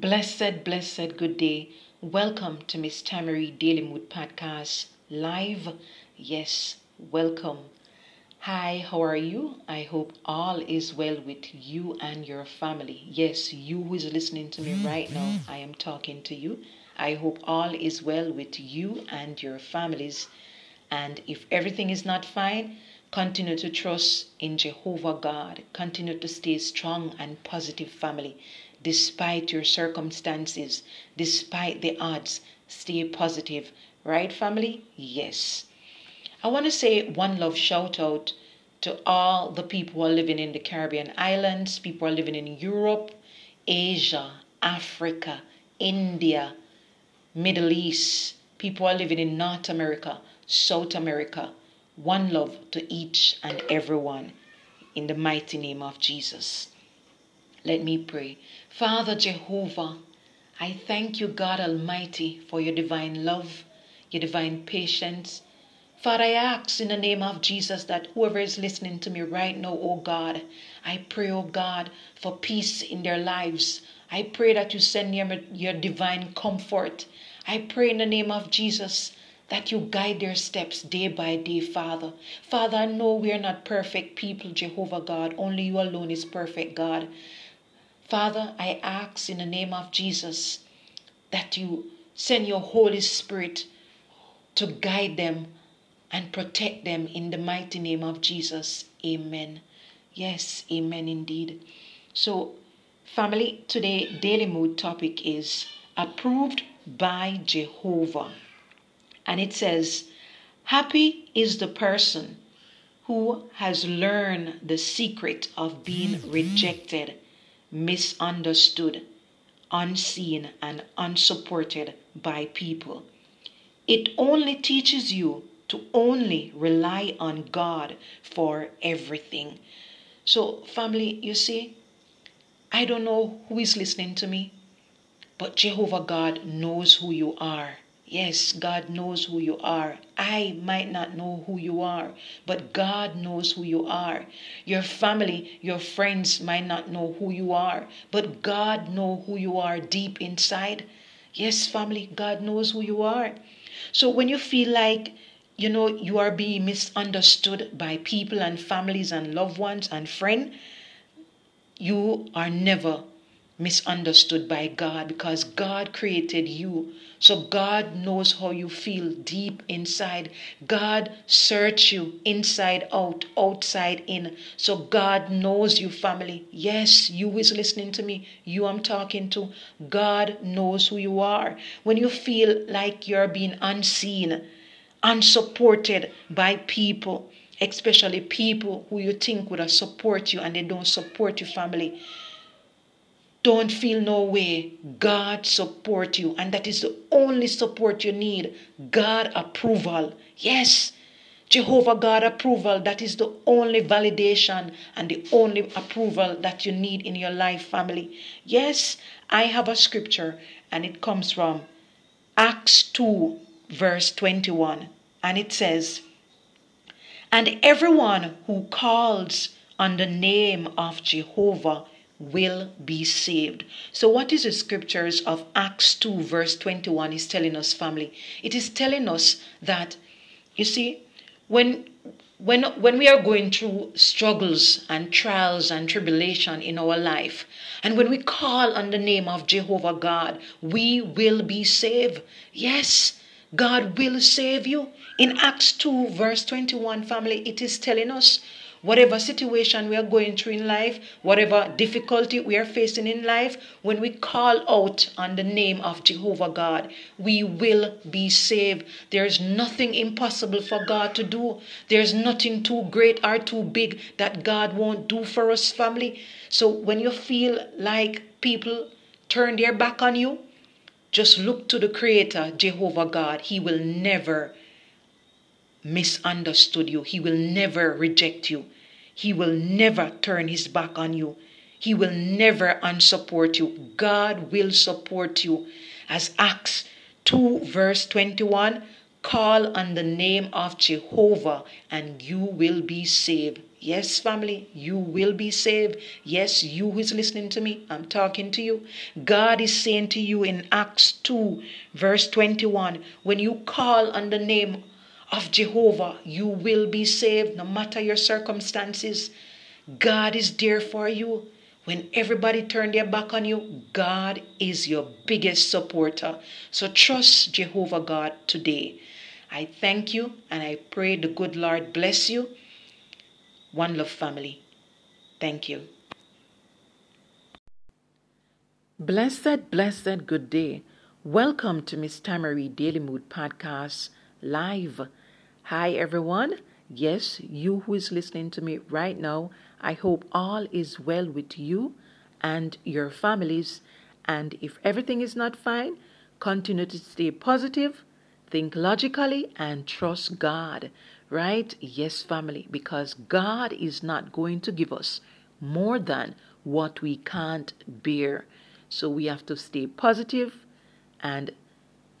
Blessed, blessed good day. Welcome to Miss Tamari Daily Mood Podcast live. Yes, welcome. Hi, how are you? I hope all is well with you and your family. Yes, you who is listening to me right now, I am talking to you. I hope all is well with you and your families. And if everything is not fine, continue to trust in Jehovah God. Continue to stay strong and positive, family despite your circumstances, despite the odds. Stay positive. Right, family? Yes. I want to say one love shout out to all the people who are living in the Caribbean islands, people who are living in Europe, Asia, Africa, India, Middle East, people who are living in North America, South America. One love to each and everyone in the mighty name of Jesus. Let me pray. Father Jehovah, I thank you, God Almighty, for your divine love, your divine patience. Father, I ask in the name of Jesus that whoever is listening to me right now, oh God, I pray, oh God, for peace in their lives. I pray that you send your, your divine comfort. I pray in the name of Jesus that you guide their steps day by day, Father. Father, I know we are not perfect people, Jehovah God. Only you alone is perfect, God. Father, I ask in the name of Jesus that you send your Holy Spirit to guide them and protect them in the mighty name of Jesus. Amen. Yes, amen indeed. So, family, today daily mood topic is approved by Jehovah. And it says, Happy is the person who has learned the secret of being mm-hmm. rejected misunderstood, unseen, and unsupported by people. It only teaches you to only rely on God for everything. So, family, you see, I don't know who is listening to me, but Jehovah God knows who you are. Yes, God knows who you are. I might not know who you are, but God knows who you are. Your family, your friends might not know who you are, but God knows who you are deep inside. Yes, family, God knows who you are. So when you feel like you know you are being misunderstood by people and families and loved ones and friends, you are never misunderstood by God because God created you. So God knows how you feel deep inside. God search you inside out, outside in. So God knows you, family. Yes, you is listening to me. You I'm talking to. God knows who you are. When you feel like you're being unseen, unsupported by people, especially people who you think would have support you and they don't support your family don't feel no way. God support you. And that is the only support you need. God approval. Yes. Jehovah God approval. That is the only validation and the only approval that you need in your life, family. Yes, I have a scripture and it comes from Acts 2, verse 21. And it says, And everyone who calls on the name of Jehovah will be saved. So, what is the scriptures of Acts 2, verse 21 is telling us, family? It is telling us that, you see, when when when we are going through struggles and trials and tribulation in our life and when we call on the name of Jehovah God we will be saved yes God will save you in Acts 2 verse 21 family it is telling us whatever situation we are going through in life, whatever difficulty we are facing in life, when we call out on the name of Jehovah God, we will be saved. There's nothing impossible for God to do. There's nothing too great or too big that God won't do for us, family. So when you feel like people turn their back on you, just look to the Creator, Jehovah God. He will never misunderstood you. He will never reject you. He will never turn his back on you. He will never unsupport you. God will support you. As Acts 2, verse 21 call on the name of Jehovah and you will be saved. Yes, family, you will be saved. Yes, you who is listening to me, I'm talking to you. God is saying to you in Acts 2, verse 21, when you call on the name of Jehovah, you will be saved no matter your circumstances. God is there for you. When everybody turn their back on you, God is your biggest supporter. So trust Jehovah God today. I thank you and I pray the good Lord bless you. One Love family. Thank you. Blessed, blessed good day. Welcome to Miss Tamari Daily Mood Podcast live. Hi everyone. Yes, you who is listening to me right now, I hope all is well with you and your families. And if everything is not fine, continue to stay positive, think logically, and trust God. Right? Yes, family, because God is not going to give us more than what we can't bear. So we have to stay positive and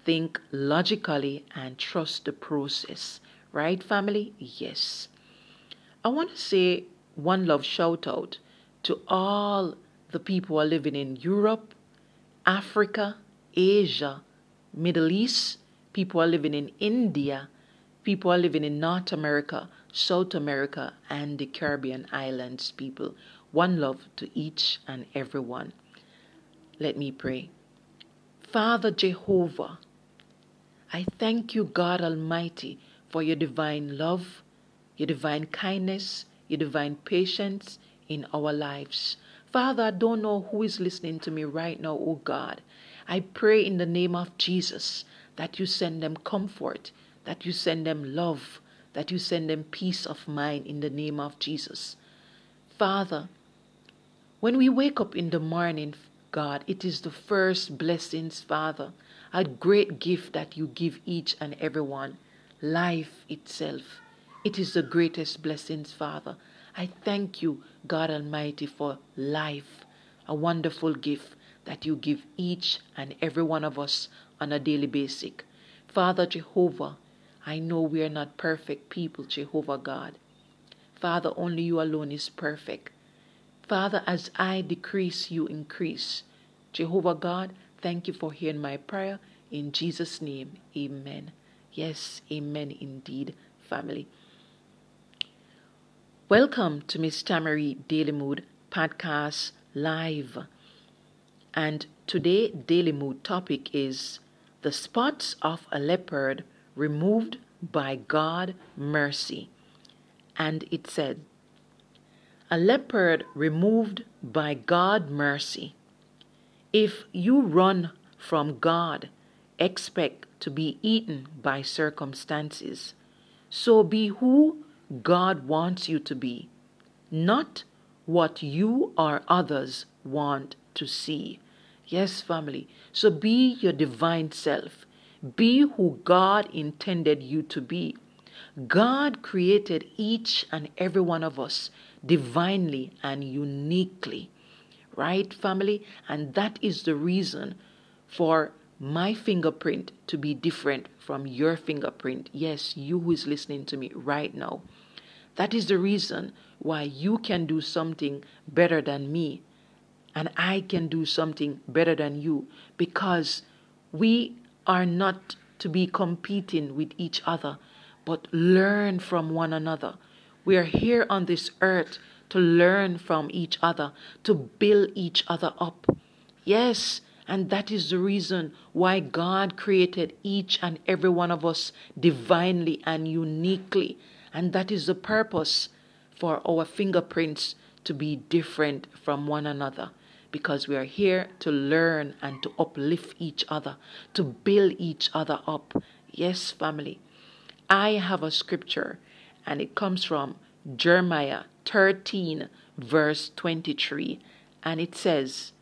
think logically and trust the process. Right, family? Yes. I want to say one love shout out to all the people who are living in Europe, Africa, Asia, Middle East, people are living in India, people are living in North America, South America, and the Caribbean islands, people. One love to each and every one. Let me pray. Father Jehovah, I thank you, God Almighty, for your divine love, your divine kindness, your divine patience in our lives. Father, I don't know who is listening to me right now, oh God. I pray in the name of Jesus that you send them comfort, that you send them love, that you send them peace of mind in the name of Jesus. Father, when we wake up in the morning, God, it is the first blessings, Father, a great gift that you give each and every one life itself. It is the greatest blessings, Father. I thank you, God Almighty, for life, a wonderful gift that you give each and every one of us on a daily basis. Father Jehovah, I know we are not perfect people, Jehovah God. Father, only you alone is perfect. Father, as I decrease, you increase. Jehovah God, thank you for hearing my prayer. In Jesus' name, amen. Yes, amen indeed, family. Welcome to Miss Tamari Daily Mood Podcast Live. And today Daily Mood topic is the spots of a leopard removed by God mercy. And it said, A leopard removed by God mercy. If you run from God, expect to be eaten by circumstances. So be who God wants you to be, not what you or others want to see. Yes, family. So be your divine self. Be who God intended you to be. God created each and every one of us divinely and uniquely. Right, family? And that is the reason for my fingerprint to be different from your fingerprint. Yes, you who is listening to me right now. That is the reason why you can do something better than me and I can do something better than you because we are not to be competing with each other, but learn from one another. We are here on this earth to learn from each other, to build each other up. Yes, and that is the reason why God created each and every one of us divinely and uniquely. And that is the purpose for our fingerprints to be different from one another. Because we are here to learn and to uplift each other, to build each other up. Yes, family. I have a scripture, and it comes from Jeremiah 13, verse 23. And it says,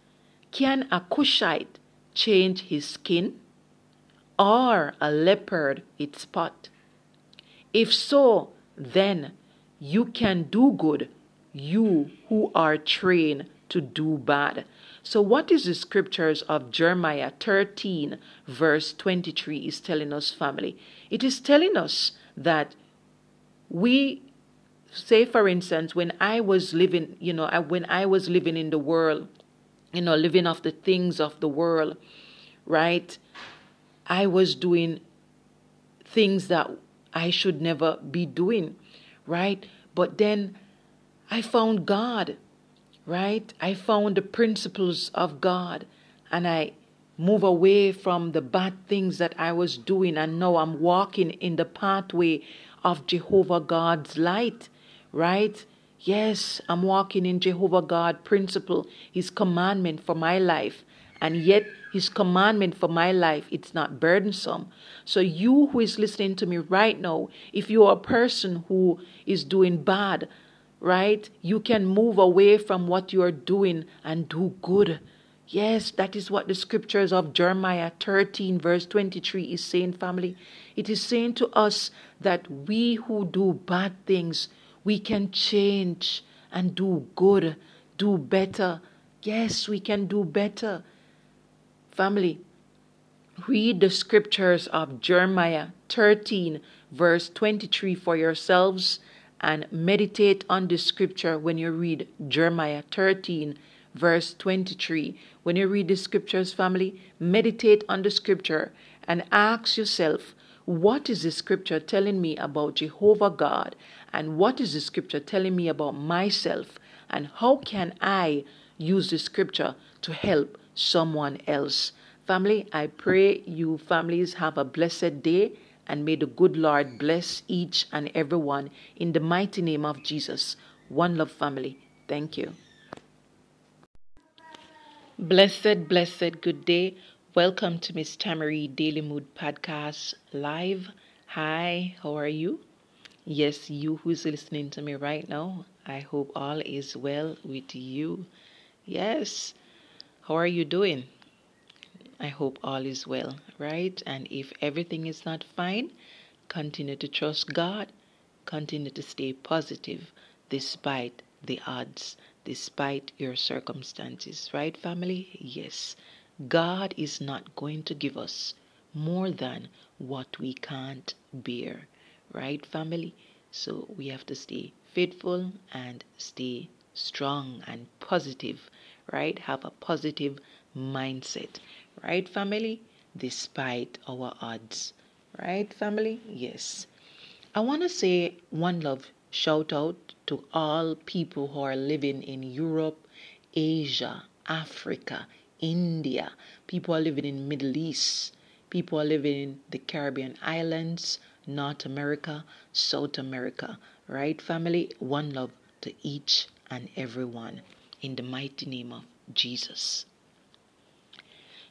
can a Cushite change his skin? Or a leopard its spot? If so, then you can do good, you who are trained to do bad. So, what is the scriptures of Jeremiah 13, verse 23 is telling us, family? It is telling us that we say for instance when i was living you know when i was living in the world you know living off the things of the world right? I was doing things that i should never be doing right? But then i found god right? I found the principles of god and i move away from the bad things that i was doing and now i'm walking in the pathway of jehovah god's light right? Yes, I'm walking in Jehovah God principle, his commandment for my life. And yet his commandment for my life, it's not burdensome. So you who is listening to me right now, if you are a person who is doing bad, right? You can move away from what you are doing and do good. Yes, that is what the scriptures of Jeremiah 13, verse 23 is saying, family. It is saying to us that we who do bad things, we can change and do good, do better. Yes, we can do better. Family, read the scriptures of Jeremiah 13, verse 23 for yourselves and meditate on the scripture when you read Jeremiah 13, verse 23. When you read the scriptures, family, meditate on the scripture and ask yourself, what is the scripture telling me about Jehovah God? And what is the scripture telling me about myself? And how can I use the scripture to help someone else? Family, I pray you families have a blessed day and may the good Lord bless each and every one in the mighty name of Jesus. One love family. Thank you. Blessed, blessed, good day. Welcome to Miss Tamari Daily Mood Podcast Live. Hi, how are you? Yes, you who's listening to me right now, I hope all is well with you. Yes, how are you doing? I hope all is well, right? And if everything is not fine, continue to trust God, continue to stay positive despite the odds, despite your circumstances, right, family? Yes. God is not going to give us more than what we can't bear. Right, family? So we have to stay faithful and stay strong and positive, right? Have a positive mindset, right, family? Despite our odds, right, family? Yes. I want to say one love shout out to all people who are living in Europe, Asia, Africa, India. People are living in Middle East. People are living in the Caribbean islands, North America, South America. Right, family? One love to each and every one in the mighty name of Jesus.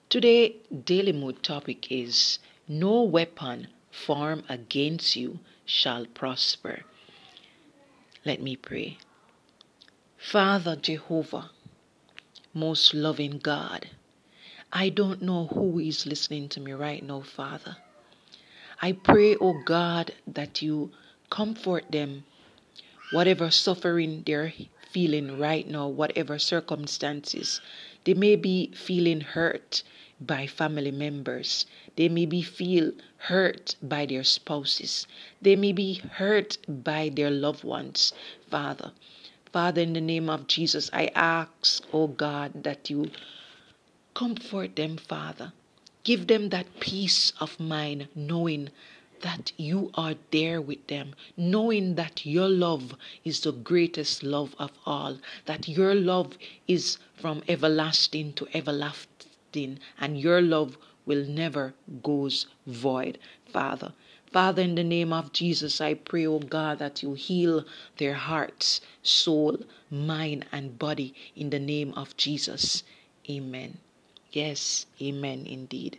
Today, daily mood topic is no weapon formed against you shall prosper. Let me pray. Father Jehovah, most loving God. I don't know who is listening to me right now, Father. I pray, oh God, that you comfort them, whatever suffering they're feeling right now, whatever circumstances. They may be feeling hurt by family members. They may be feel hurt by their spouses. They may be hurt by their loved ones, Father. Father, in the name of Jesus, I ask, oh God, that you comfort them, Father. Give them that peace of mind, knowing that you are there with them, knowing that your love is the greatest love of all, that your love is from everlasting to everlasting, and your love will never goes void, Father. Father, in the name of Jesus, I pray, oh God, that you heal their hearts, soul, mind, and body in the name of Jesus. Amen. Yes, amen indeed.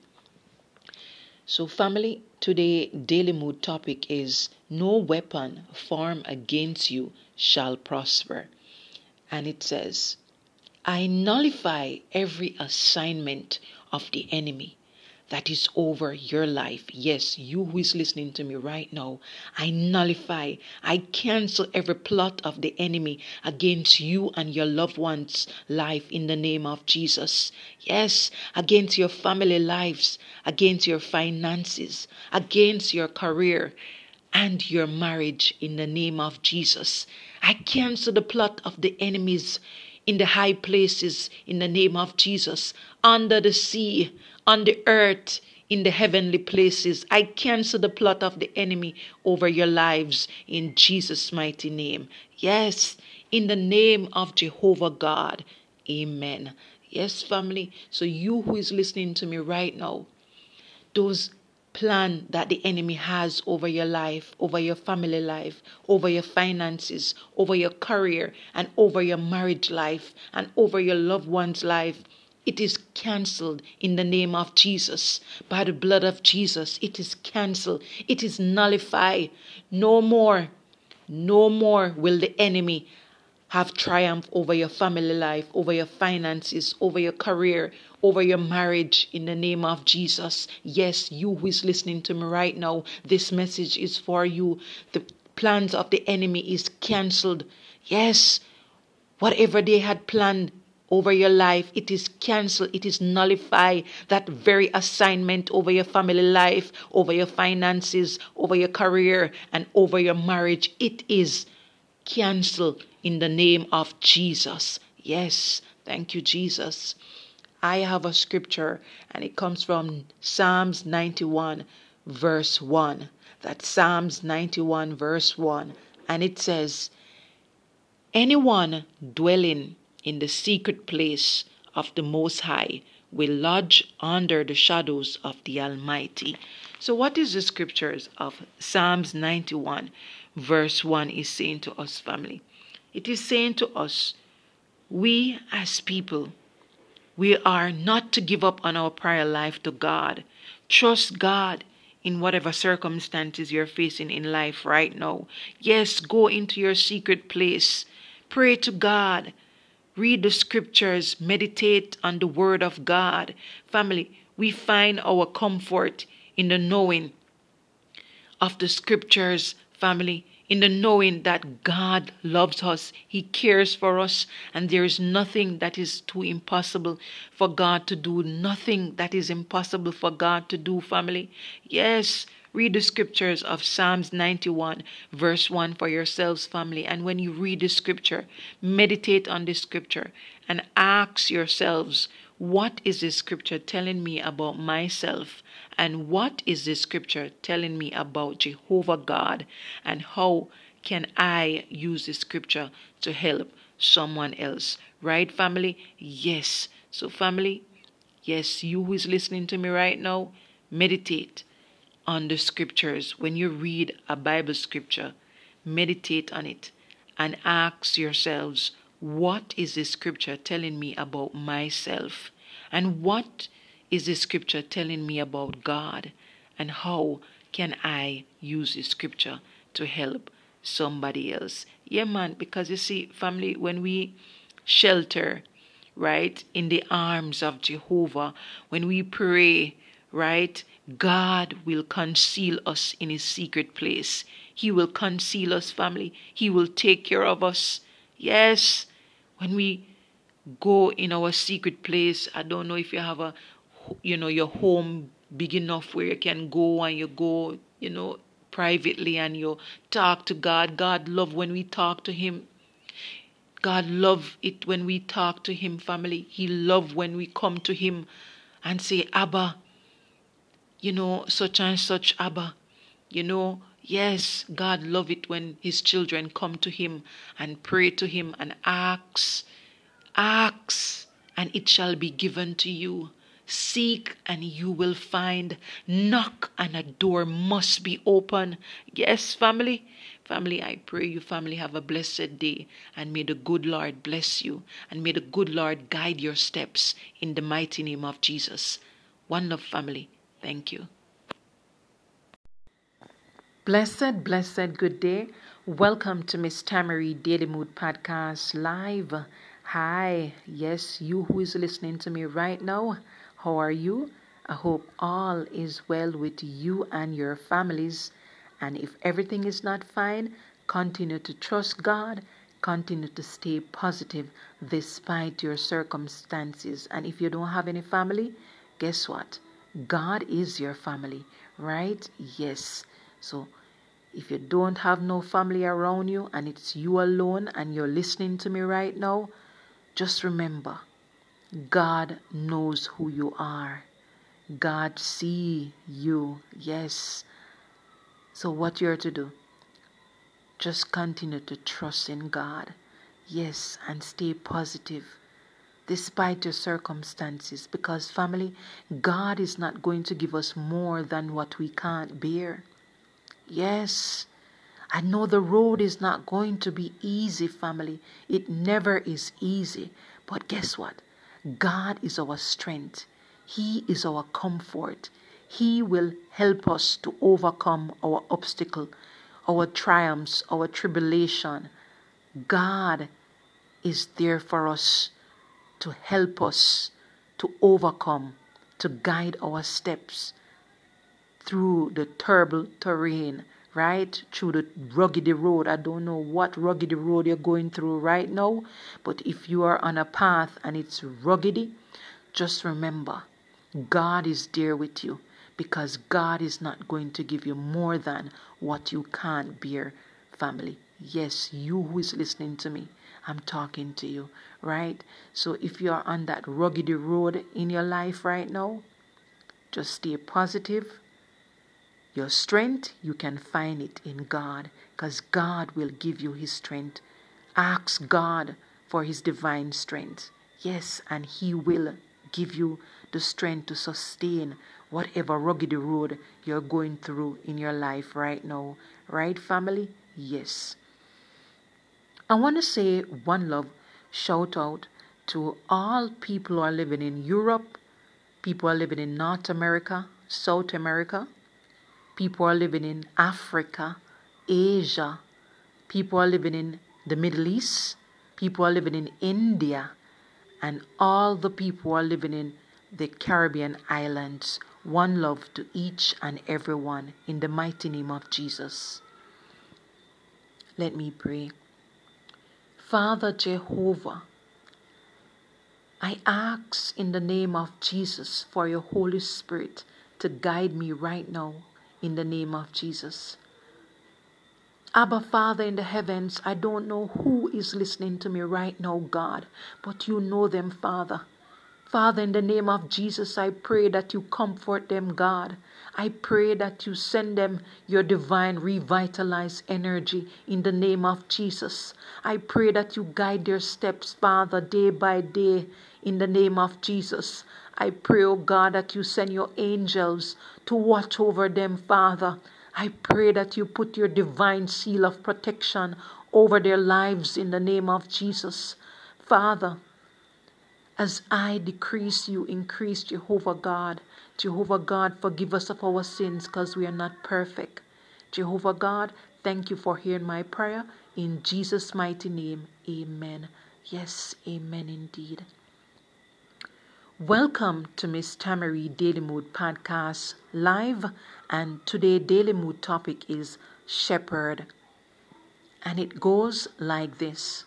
So, family, today daily mood topic is no weapon formed against you shall prosper. And it says, I nullify every assignment of the enemy that is over your life. Yes, you who is listening to me right now, I nullify, I cancel every plot of the enemy against you and your loved ones' life in the name of Jesus. Yes, against your family lives, against your finances, against your career and your marriage in the name of Jesus. I cancel the plot of the enemies in the high places in the name of Jesus, under the sea, on the earth, in the heavenly places. I cancel the plot of the enemy over your lives in Jesus' mighty name. Yes, in the name of Jehovah God. Amen. Yes, family. So, you who is listening to me right now, those plan that the enemy has over your life, over your family life, over your finances, over your career, and over your marriage life, and over your loved one's life. It is cancelled in the name of Jesus. By the blood of Jesus, it is cancelled. It is nullified. No more, no more will the enemy have triumph over your family life, over your finances, over your career, over your marriage in the name of Jesus. Yes, you who is listening to me right now, this message is for you. The plans of the enemy is cancelled. Yes, whatever they had planned over your life, it is cancelled, it is nullify That very assignment over your family life, over your finances, over your career, and over your marriage, it is cancelled in the name of Jesus. Yes, thank you, Jesus. I have a scripture and it comes from Psalms 91, verse 1. That's Psalms 91, verse 1. And it says, Anyone dwelling in the secret place of the Most High will lodge under the shadows of the Almighty. So, what is the scriptures of Psalms 91, verse 1 is saying to us, family? It is saying to us, we as people, we are not to give up on our prayer life to God. Trust God in whatever circumstances you're facing in life right now. Yes, go into your secret place. Pray to God. Read the scriptures. Meditate on the word of God. Family, we find our comfort in the knowing of the scriptures, family in the knowing that God loves us, He cares for us, and there is nothing that is too impossible for God to do, nothing that is impossible for God to do, family. Yes, read the scriptures of Psalms 91, verse 1 for yourselves, family. And when you read the scripture, meditate on the scripture and ask yourselves, what is this scripture telling me about myself? And what is this scripture telling me about Jehovah God? And how can I use this scripture to help someone else? Right, family? Yes. So, family, yes, you who is listening to me right now, meditate on the scriptures. When you read a Bible scripture, meditate on it and ask yourselves, what is this scripture telling me about myself? And what is the scripture telling me about God? And how can I use the scripture to help somebody else? Yeah, man, because you see, family, when we shelter, right, in the arms of Jehovah, when we pray, right, God will conceal us in his secret place. He will conceal us, family. He will take care of us. Yes, when we go in our secret place, I don't know if you have a, you know, your home big enough where you can go and you go, you know, privately and you talk to God. God love when we talk to Him. God love it when we talk to Him, family. He love when we come to Him and say, Abba, you know, such and such Abba. You know, yes, God love it when His children come to Him and pray to Him and ask, ask, and it shall be given to you. Seek and you will find. Knock and a door must be open. Yes, family. Family, I pray you, family, have a blessed day. And may the good Lord bless you. And may the good Lord guide your steps in the mighty name of Jesus. One love, family. Thank you. Blessed, blessed good day. Welcome to Miss Tamari Daily Mood Podcast Live. Hi, yes, you who is listening to me right now, how are you? I hope all is well with you and your families. And if everything is not fine, continue to trust God, continue to stay positive despite your circumstances. And if you don't have any family, guess what? God is your family, right? Yes. So If you don't have no family around you and it's you alone and you're listening to me right now, just remember God knows who you are. God see you. Yes. So what you're to do? Just continue to trust in God. Yes, and stay positive despite your circumstances because family, God is not going to give us more than what we can't bear. Yes. I know the road is not going to be easy, family. It never is easy. But guess what? God is our strength. He is our comfort. He will help us to overcome our obstacle, our triumphs, our tribulation. God is there for us to help us to overcome, to guide our steps through the terrible terrain, right? Through the rugged road. I don't know what rugged road you're going through right now, but if you are on a path and it's rugged, just remember God is there with you because God is not going to give you more than what you can't bear, family. Yes, you who is listening to me, I'm talking to you, right? So if you are on that rugged road in your life right now, just stay positive. Your strength, you can find it in God because God will give you His strength. Ask God for His divine strength. Yes, and He will give you the strength to sustain whatever rugged road you're going through in your life right now. Right, family? Yes. I want to say one love shout out to all people who are living in Europe, people are living in North America, South America, people are living in Africa, Asia, people are living in the Middle East, people are living in India, and all the people who are living in the Caribbean islands. One love to each and every one in the mighty name of Jesus. Let me pray. Father Jehovah, I ask in the name of Jesus for your Holy Spirit to guide me right now in the name of Jesus. Abba, Father in the heavens, I don't know who is listening to me right now, God, but you know them, Father. Father, in the name of Jesus, I pray that you comfort them, God. I pray that you send them your divine revitalized energy in the name of Jesus. I pray that you guide their steps, Father, day by day in the name of Jesus. I pray, oh God, that you send your angels to watch over them, Father. I pray that you put your divine seal of protection over their lives in the name of Jesus. Father, as I decrease, you increase, Jehovah God. Jehovah God, forgive us of our sins because we are not perfect. Jehovah God, thank you for hearing my prayer. In Jesus' mighty name, amen. Yes, amen indeed. Welcome to Miss Tamari Daily Mood Podcast Live, and today Daily Mood topic is Shepherd. And it goes like this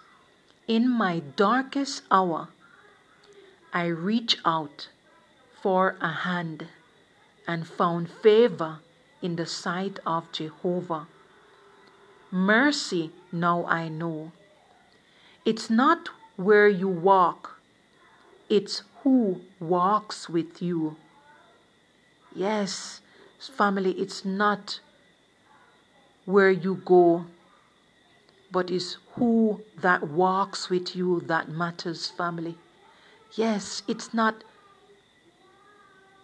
In my darkest hour, I reach out for a hand and found favor in the sight of Jehovah. Mercy now I know. It's not where you walk, it's who walks with you. Yes, family, it's not where you go, but it's who that walks with you that matters, family. Yes, it's not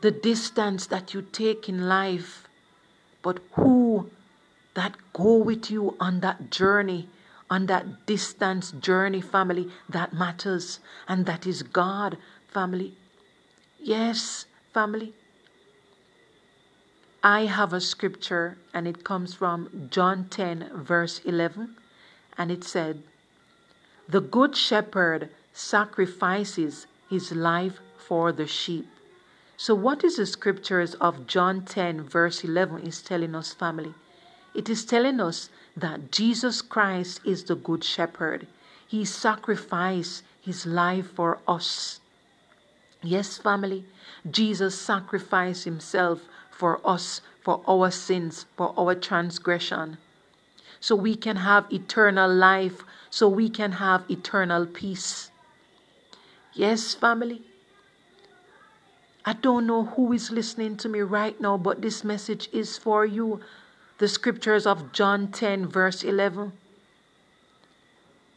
the distance that you take in life, but who that go with you on that journey, on that distance journey, family, that matters. And that is God, family. Yes, family. I have a scripture and it comes from John 10, verse 11. And it said, The good shepherd sacrifices his life for the sheep. So, what is the scriptures of John 10, verse 11 is telling us, family? It is telling us that Jesus Christ is the good shepherd. He sacrificed his life for us. Yes, family, Jesus sacrificed himself for us, for our sins, for our transgression. so we can have eternal life, so we can have eternal peace. Yes, family. I don't know who is listening to me right now, but this message is for you. The scriptures of John 10, verse 11.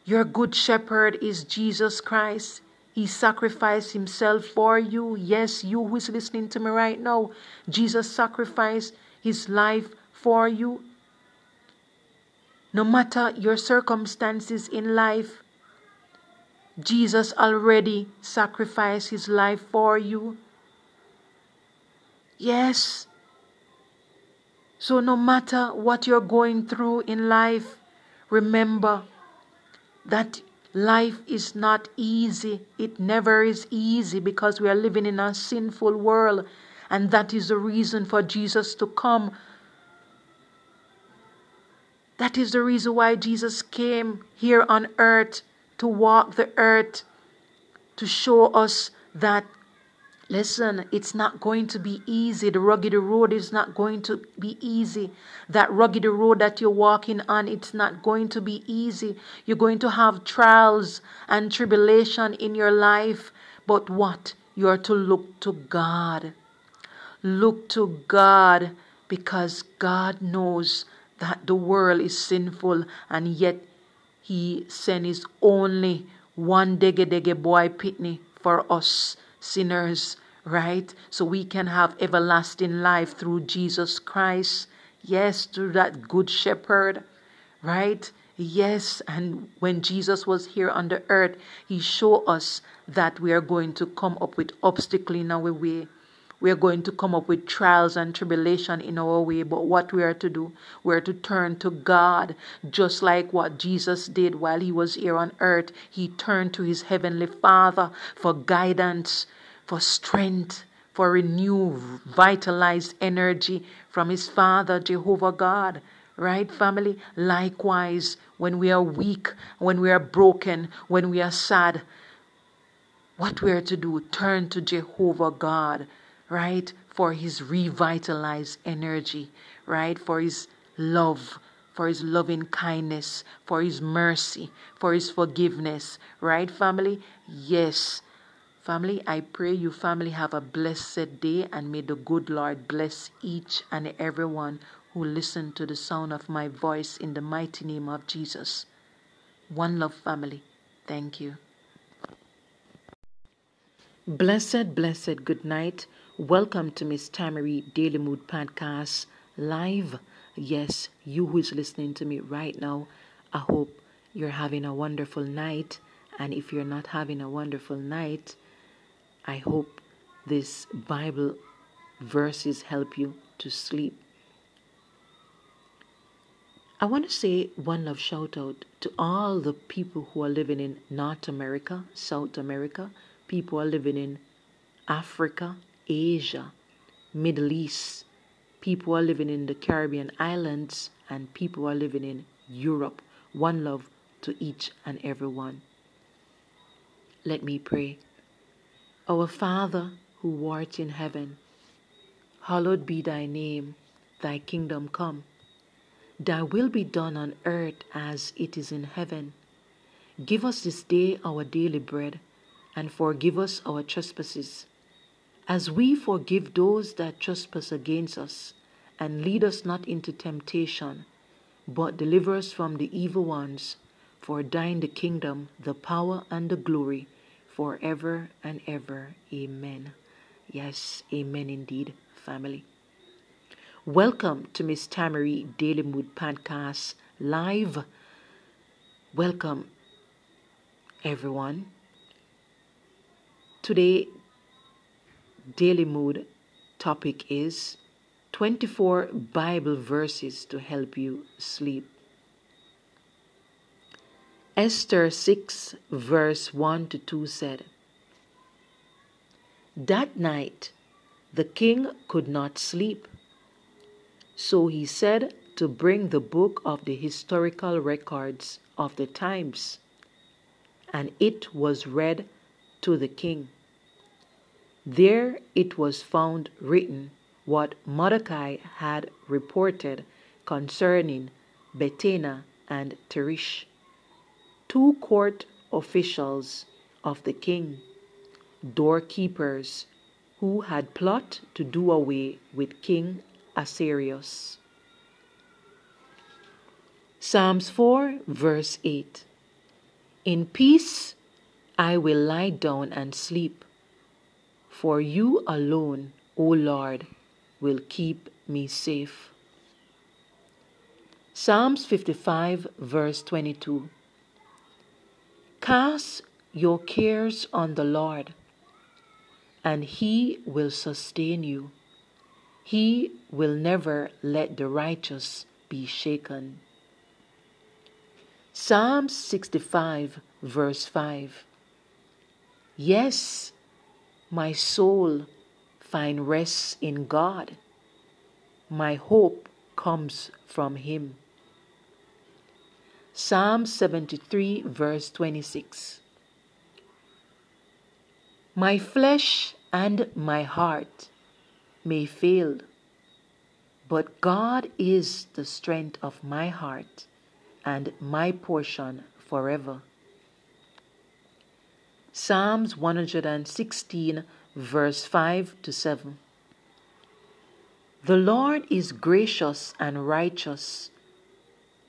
Your good shepherd is Jesus Christ. He sacrificed himself for you. Yes, you who is listening to me right now. Jesus sacrificed his life for you. No matter your circumstances in life, Jesus already sacrificed his life for you. Yes. So, no matter what you're going through in life, remember that life is not easy. It never is easy because we are living in a sinful world. And that is the reason for Jesus to come. That is the reason why Jesus came here on earth to walk the earth, to show us that Listen, it's not going to be easy. The rugged road is not going to be easy. That rugged road that you're walking on, it's not going to be easy. You're going to have trials and tribulation in your life. But what? You are to look to God. Look to God because God knows that the world is sinful and yet He sent His only one dege dege boy pitney for us sinners, right? So we can have everlasting life through Jesus Christ. Yes, through that good shepherd, right? Yes, and when Jesus was here on the earth, he showed us that we are going to come up with obstacle in our way. We are going to come up with trials and tribulation in our way, but what we are to do, we are to turn to God, just like what Jesus did while he was here on earth. He turned to his heavenly Father for guidance, for strength, for renewed, vitalized energy from his Father, Jehovah God. Right, family? Likewise, when we are weak, when we are broken, when we are sad, what we are to do, turn to Jehovah God, right? For his revitalized energy, right? For his love, for his loving kindness, for his mercy, for his forgiveness, right, family? Yes. Family, I pray you family have a blessed day and may the good Lord bless each and everyone who listen to the sound of my voice in the mighty name of Jesus. One love family. Thank you. Blessed, blessed good night. Welcome to Miss Tamari Daily Mood Podcast live. Yes, you who is listening to me right now, I hope you're having a wonderful night. And if you're not having a wonderful night, I hope this Bible verses help you to sleep. I want to say one love shout out to all the people who are living in North America, South America, people are living in Africa, Asia, Middle East, people are living in the Caribbean islands, and people are living in Europe. One love to each and every one. Let me pray. Our Father, who art in heaven, hallowed be thy name, thy kingdom come. Thy will be done on earth as it is in heaven. Give us this day our daily bread, and forgive us our trespasses, as we forgive those that trespass against us. And lead us not into temptation, but deliver us from the evil ones. For thine the kingdom, the power, and the glory forever and ever. Amen. Yes, amen indeed, family. Welcome to Miss Tamari Daily Mood Podcast live. Welcome, everyone. Today, Daily Mood topic is 24 Bible verses to help you sleep. Esther 6, verse 1 to 2 said, That night the king could not sleep. So he said to bring the book of the historical records of the times, and it was read to the king. There it was found written what Mordecai had reported concerning Bigthana, and Teresh, two court officials of the king, doorkeepers who had plot to do away with King Ahasuerus. Psalms 4, verse 8 In peace I will lie down and sleep, for you alone, O Lord, will keep me safe. Psalms 55, verse 22 Cast your cares on the Lord, and He will sustain you. He will never let the righteous be shaken. Psalm 65, verse 5 Yes, my soul find rest in God. My hope comes from Him. Psalm 73, verse 26 My flesh and my heart may fail, but God is the strength of my heart and my portion forever. Psalms 116, verse 5 to 7. The Lord is gracious and righteous.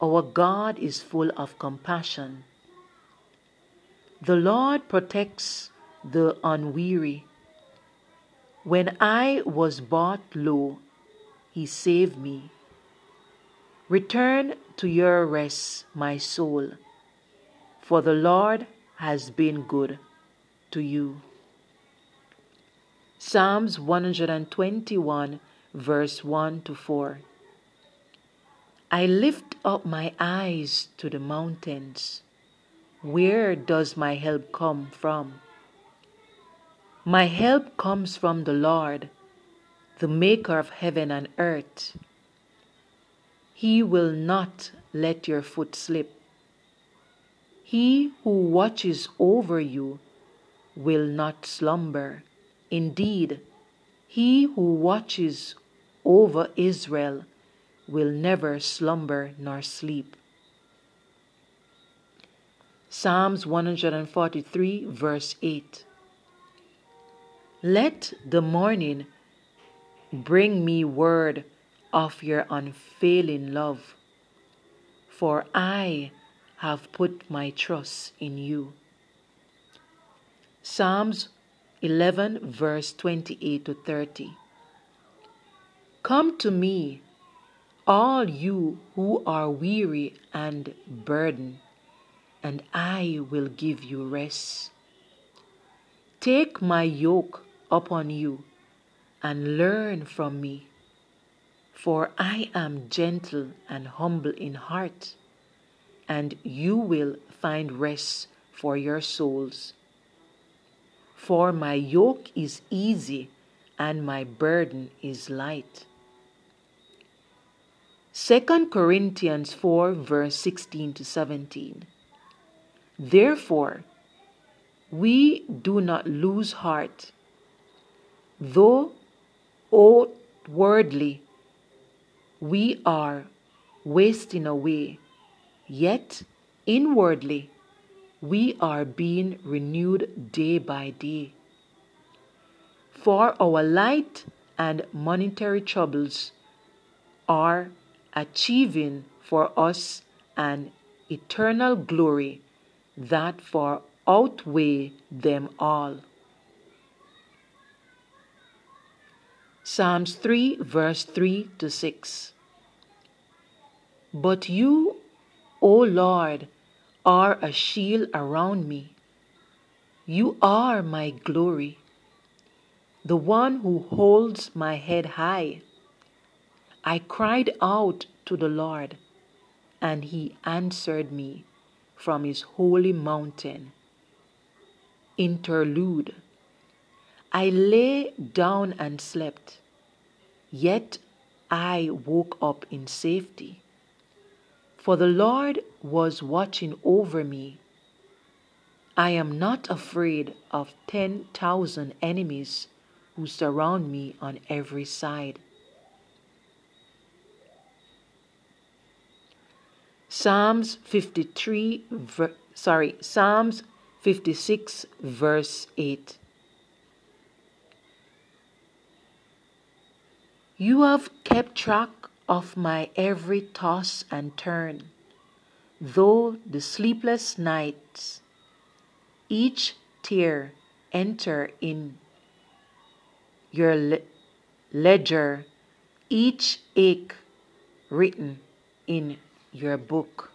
Our God is full of compassion. The Lord protects the unweary. When I was brought low, He saved me. Return to your rest, my soul, for the Lord has been good to you. Psalms 121, verse 1 to 4. I lift up my eyes to the mountains. Where does my help come from? My help comes from the Lord, the maker of heaven and earth. He will not let your foot slip. He who watches over you will not slumber. Indeed, he who watches over Israel will never slumber nor sleep. Psalms 143, verse 8. Let the morning bring me word of your unfailing love, for I have put my trust in you. Psalms 11, verse 28 to 30. Come to me, all you who are weary and burdened, and I will give you rest. Take my yoke upon you and learn from me for I am gentle and humble in heart, and you will find rest for your souls. For my yoke is easy and my burden is light. 2 Corinthians 4, verse 16 to 17. Therefore, we do not lose heart, though outwardly we are wasting away, yet inwardly we are being renewed day by day. For our light and monetary troubles are achieving for us an eternal glory that far outweigh them all. Psalms 3, verse 3 to 6. But you, O Lord, are a shield around me. You are my glory, the one who holds my head high. I cried out to the Lord, and he answered me from his holy mountain. Interlude. I lay down and slept, yet I woke up in safety. For the Lord was watching over me. I am not afraid of ten thousand enemies who surround me on every side. Psalms 53, ver- sorry, Psalms 56, verse 8. You have kept track of my every toss and turn, though the sleepless nights, each tear enter in your le- ledger, each ache written in your book.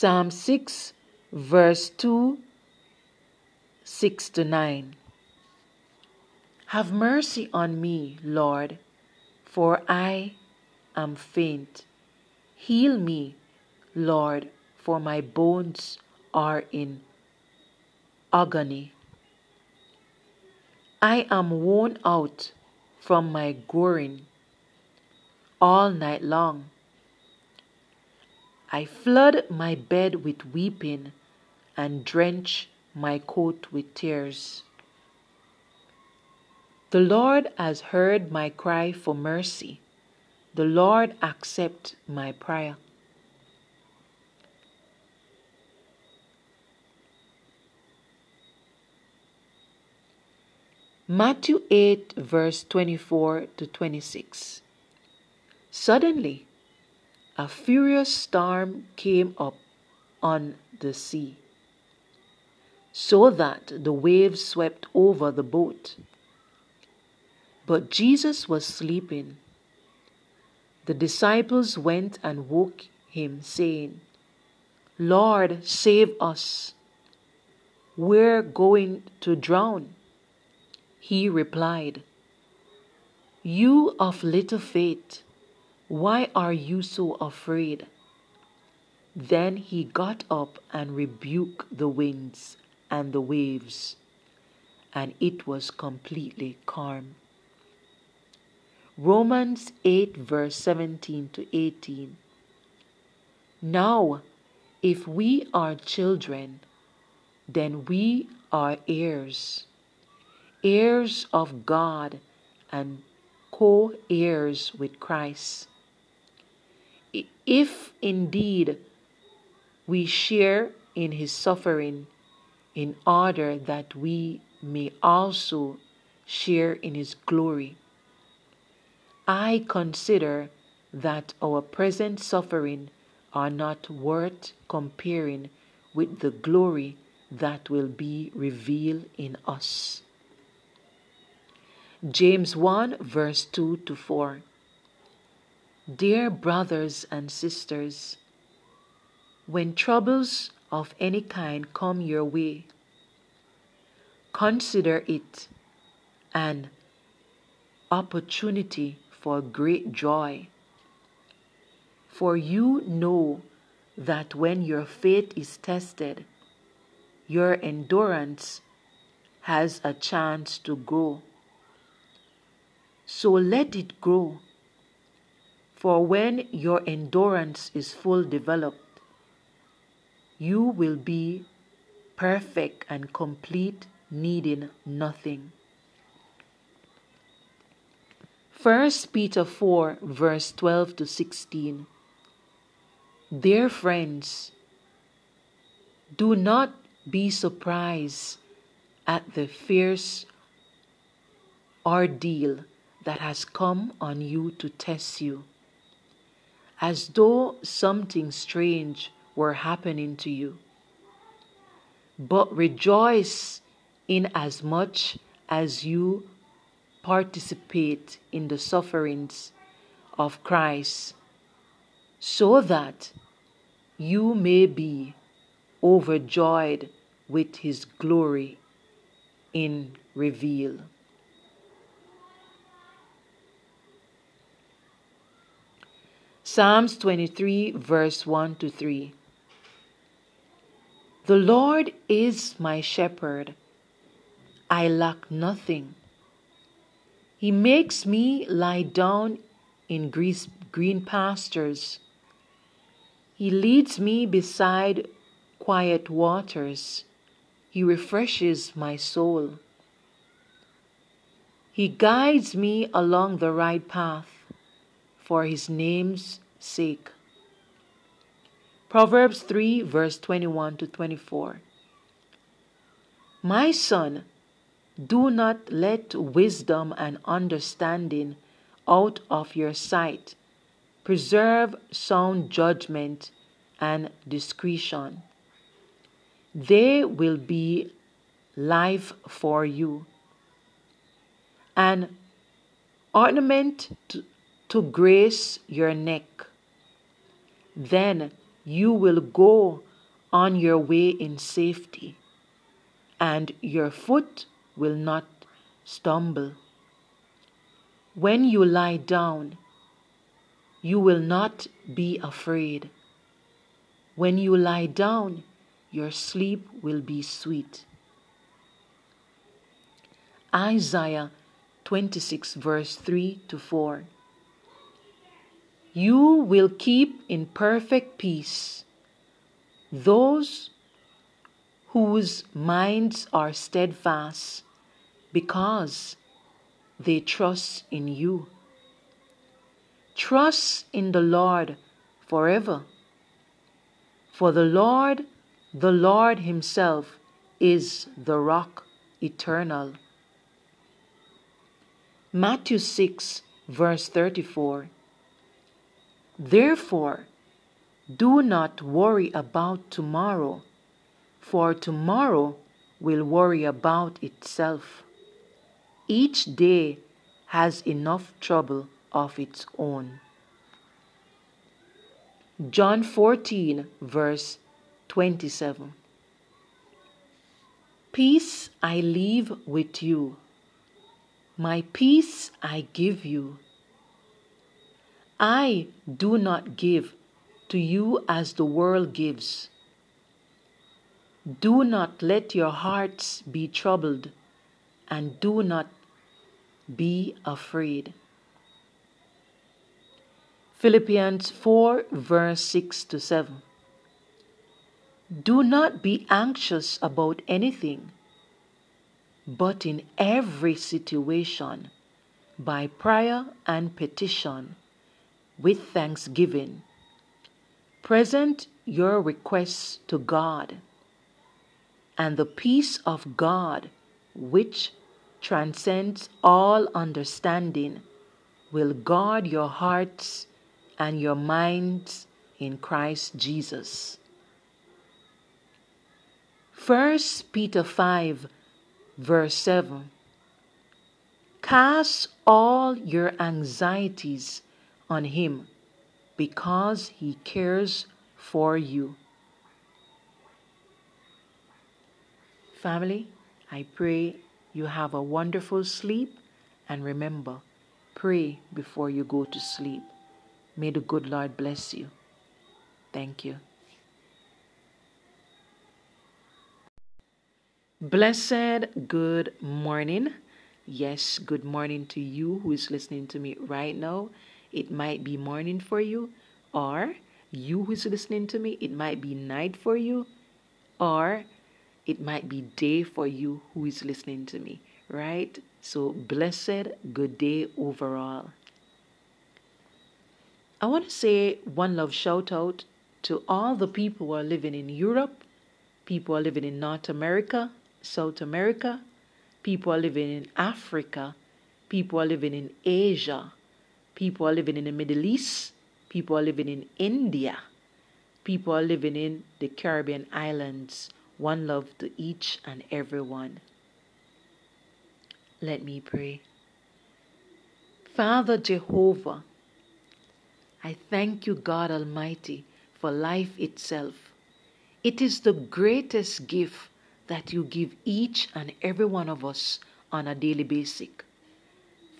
Psalm 6, verse 2, 6 to 9. Have mercy on me, Lord, for I am faint. Heal me, Lord, for my bones are in agony. I am worn out from my goring all night long. I flood my bed with weeping and drench my coat with tears. The Lord has heard my cry for mercy. The Lord accept my prayer. Matthew 8, verse 24 to 26. Suddenly, a furious storm came up on the sea, so that the waves swept over the boat. But Jesus was sleeping. The disciples went and woke him, saying, Lord, save us. We're going to drown. He replied, You of little faith, why are you so afraid? Then he got up and rebuked the winds and the waves, and it was completely calm. Romans 8, verse 17 to 18. Now, if we are children, then we are heirs heirs of God and co heirs with Christ. If indeed we share in his suffering, in order that we may also share in his glory. I consider that our present suffering are not worth comparing with the glory that will be revealed in us. James 1, verse 2 to 4. Dear brothers and sisters, when troubles of any kind come your way, consider it an opportunity for great joy. For you know that when your faith is tested, your endurance has a chance to grow. So let it grow. For when your endurance is full developed, you will be perfect and complete, needing nothing. 1 Peter 4, verse 12 to 16. Dear friends, do not be surprised at the fierce ordeal that has come on you to test you, as though something strange were happening to you. But rejoice in as much as you participate in the sufferings of Christ, so that you may be overjoyed with his glory in reveal. Psalms 23, verse 1 to 3. The Lord is my shepherd, I lack nothing. He makes me lie down in green pastures. He leads me beside quiet waters. He refreshes my soul. He guides me along the right path for his name's sake. Proverbs 3, verse 21 to 24. My son, do not let wisdom and understanding out of your sight. Preserve sound judgment and discretion. They will be life for you, an ornament to, to grace your neck. Then you will go on your way in safety, and your foot will not stumble. When you lie down, you will not be afraid. When you lie down, your sleep will be sweet. Isaiah 26, verse 3 to 4. You will keep in perfect peace those whose minds are steadfast because they trust in you. Trust in the Lord forever. For the Lord, the Lord Himself, is the rock eternal. Matthew 6, verse 34. Therefore, do not worry about tomorrow, for tomorrow will worry about itself. Each day has enough trouble of its own. John 14, verse 27. Peace I leave with you, my peace I give you. I do not give to you as the world gives. Do not let your hearts be troubled, and do not be afraid. Philippians 4, verse 6 to 7. Do not be anxious about anything, but in every situation, by prayer and petition, with thanksgiving, present your requests to God, and the peace of God, which transcends all understanding, will guard your hearts and your minds in Christ Jesus. 1 Peter 5, verse 7 Cast all your anxieties on Him because He cares for you. Family, I pray you have a wonderful sleep and remember, pray before you go to sleep. May the good Lord bless you. Thank you. Blessed good morning. Yes, good morning to you who is listening to me right now. It might be morning for you, or you who is listening to me, it might be night for you, or it might be day for you who is listening to me, right? So, blessed good day overall. I want to say one love shout out to all the people who are living in Europe, people are living in North America, South America, people are living in Africa, people are living in Asia, people are living in the Middle East, people are living in India, people are living in the Caribbean islands. One love to each and every one. Let me pray. Father Jehovah, I thank you, God Almighty, for life itself. It is the greatest gift that you give each and every one of us on a daily basis.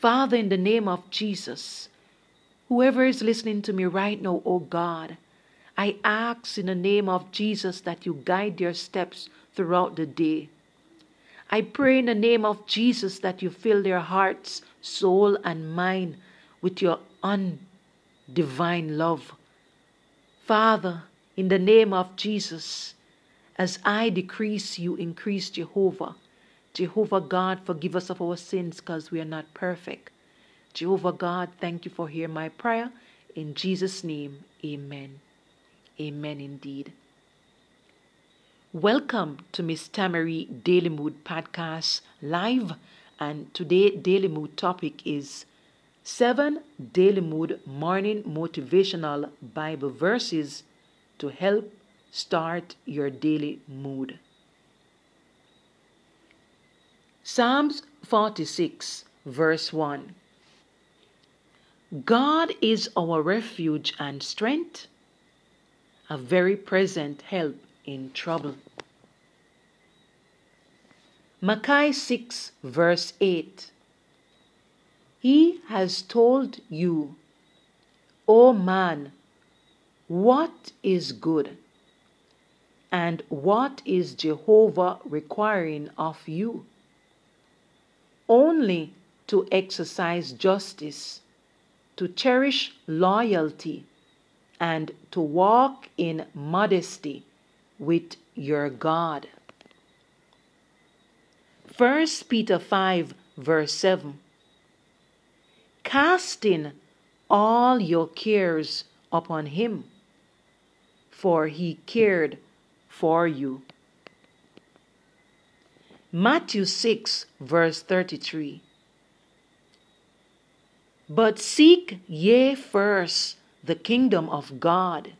Father, in the name of Jesus, whoever is listening to me right now, oh God, I ask in the name of Jesus that you guide their steps throughout the day. I pray in the name of Jesus that you fill their hearts, soul, and mind with your undivine love. Father, in the name of Jesus. As I decrease, you increase, Jehovah. Jehovah God, forgive us of our sins because we are not perfect. Jehovah God, thank you for hearing my prayer. In Jesus' name, amen. Amen indeed. Welcome to Miss Tamari Daily Mood Podcast Live. And today Daily Mood topic is seven Daily Mood morning motivational Bible verses to help start your daily mood. Psalms 46, verse 1. God is our refuge and strength, a very present help in trouble. Malachi 6, verse 8. He has told you, O man, what is good and what is Jehovah requiring of you? Only to exercise justice, to cherish loyalty, and to walk in modesty with your God. 1 Peter 5, verse 7 Casting all your cares upon him, for he cared for you. Matthew 6, verse 33. But seek ye first the kingdom of God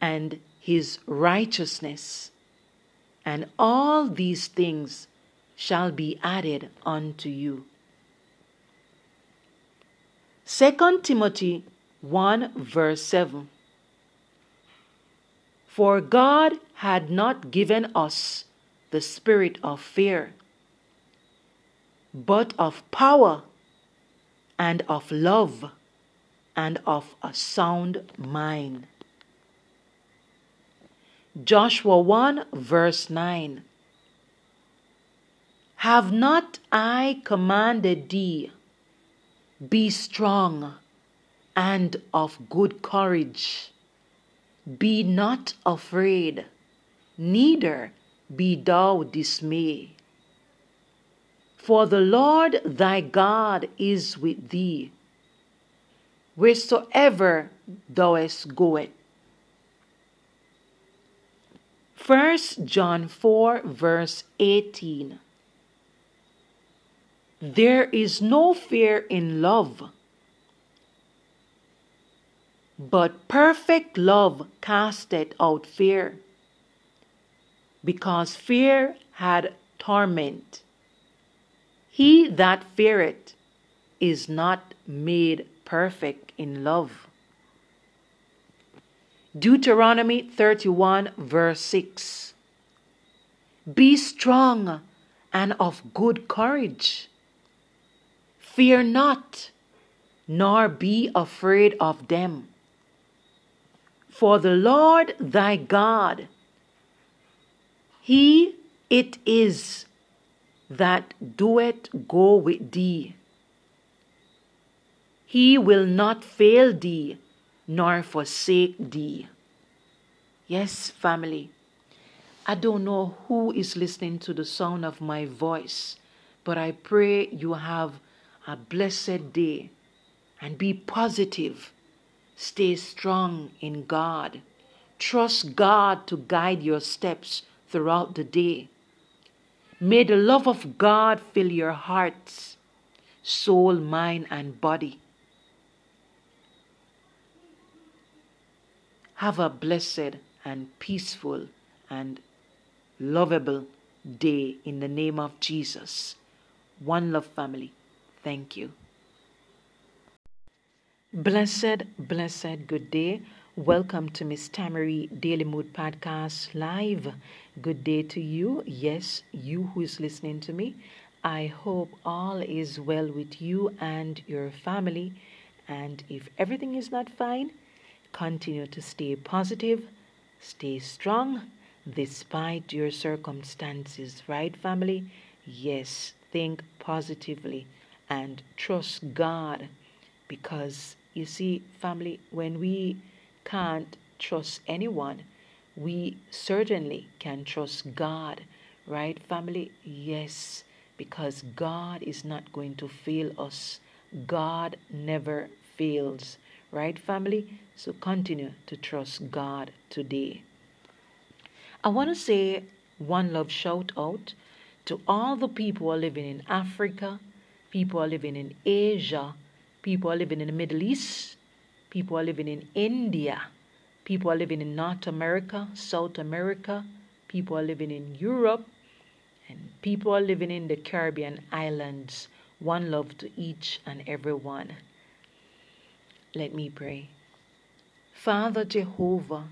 and his righteousness, and all these things shall be added unto you. 2 Timothy 1 verse 7 for God had not given us the spirit of fear, but of power and of love and of a sound mind. Joshua 1 verse 9 Have not I commanded thee, be strong and of good courage? Be not afraid, neither be thou dismayed. For the Lord thy God is with thee, wheresoever thou goest. First John 4 verse 18 There is no fear in love but perfect love casteth out fear, because fear had torment. He that feareth is not made perfect in love. Deuteronomy 31, verse 6. Be strong and of good courage. Fear not, nor be afraid of them. For the Lord thy God, he it is that doeth go with thee. He will not fail thee nor forsake thee. Yes, family. I don't know who is listening to the sound of my voice, but I pray you have a blessed day and be positive Stay strong in God. Trust God to guide your steps throughout the day. May the love of God fill your hearts, soul, mind, and body. Have a blessed and peaceful and lovable day in the name of Jesus. One Love Family. Thank you. Blessed, blessed good day. Welcome to Miss Tamari Daily Mood Podcast Live. Good day to you. Yes, you who is listening to me. I hope all is well with you and your family. And if everything is not fine, continue to stay positive, stay strong despite your circumstances, right, family? Yes, think positively and trust God because you see, family, when we can't trust anyone, we certainly can trust God. Right, family? Yes, because God is not going to fail us. God never fails. Right, family? So continue to trust God today. I want to say one love shout out to all the people are living in Africa, people are living in Asia, people are living in the Middle East, people are living in India, people are living in North America, South America, people are living in Europe, and people are living in the Caribbean islands. One love to each and every one. Let me pray. Father Jehovah,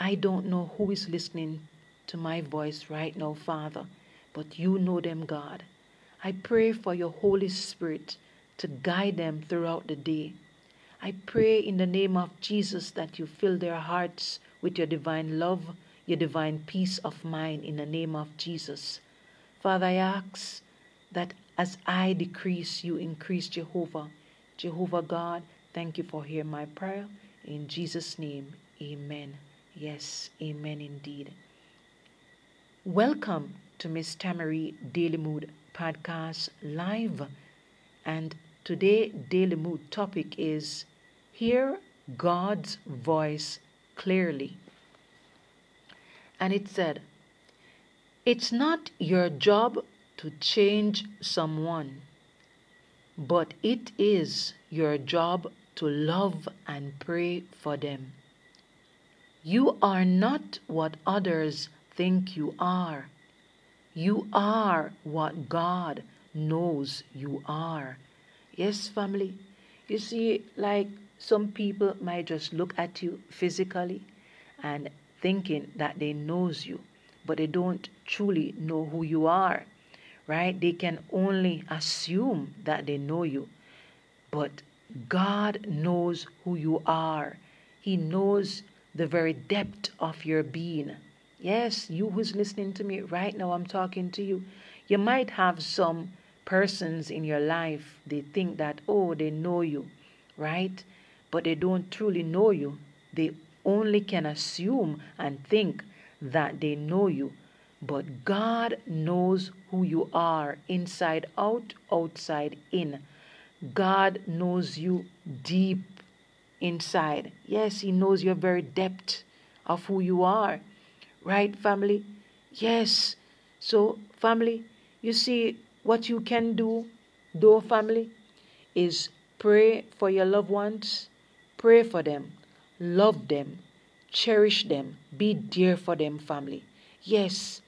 I don't know who is listening to my voice right now, Father, but you know them, God. I pray for your Holy Spirit to guide them throughout the day. I pray in the name of Jesus that you fill their hearts with your divine love, your divine peace of mind in the name of Jesus. Father, I ask that as I decrease, you increase Jehovah. Jehovah God, thank you for hearing my prayer. In Jesus' name, amen. Yes, amen indeed. Welcome to Miss Tamari Daily Mood Podcast Live. And today Daily Mood topic is Hear God's Voice Clearly. And it said, It's not your job to change someone, but it is your job to love and pray for them. You are not what others think you are. You are what God knows you are. Yes, family. You see, like some people might just look at you physically and thinking that they knows you, but they don't truly know who you are. Right? They can only assume that they know you. But God knows who you are. He knows the very depth of your being. Yes, you who's listening to me right now, I'm talking to you. You might have some persons in your life, they think that, oh, they know you, right? But they don't truly know you. They only can assume and think that they know you. But God knows who you are inside out, outside in. God knows you deep inside. Yes, He knows your very depth of who you are. Right, family? Yes. So, family, you see, what you can do, though, family, is pray for your loved ones, pray for them, love them, cherish them, be dear for them, family. Yes,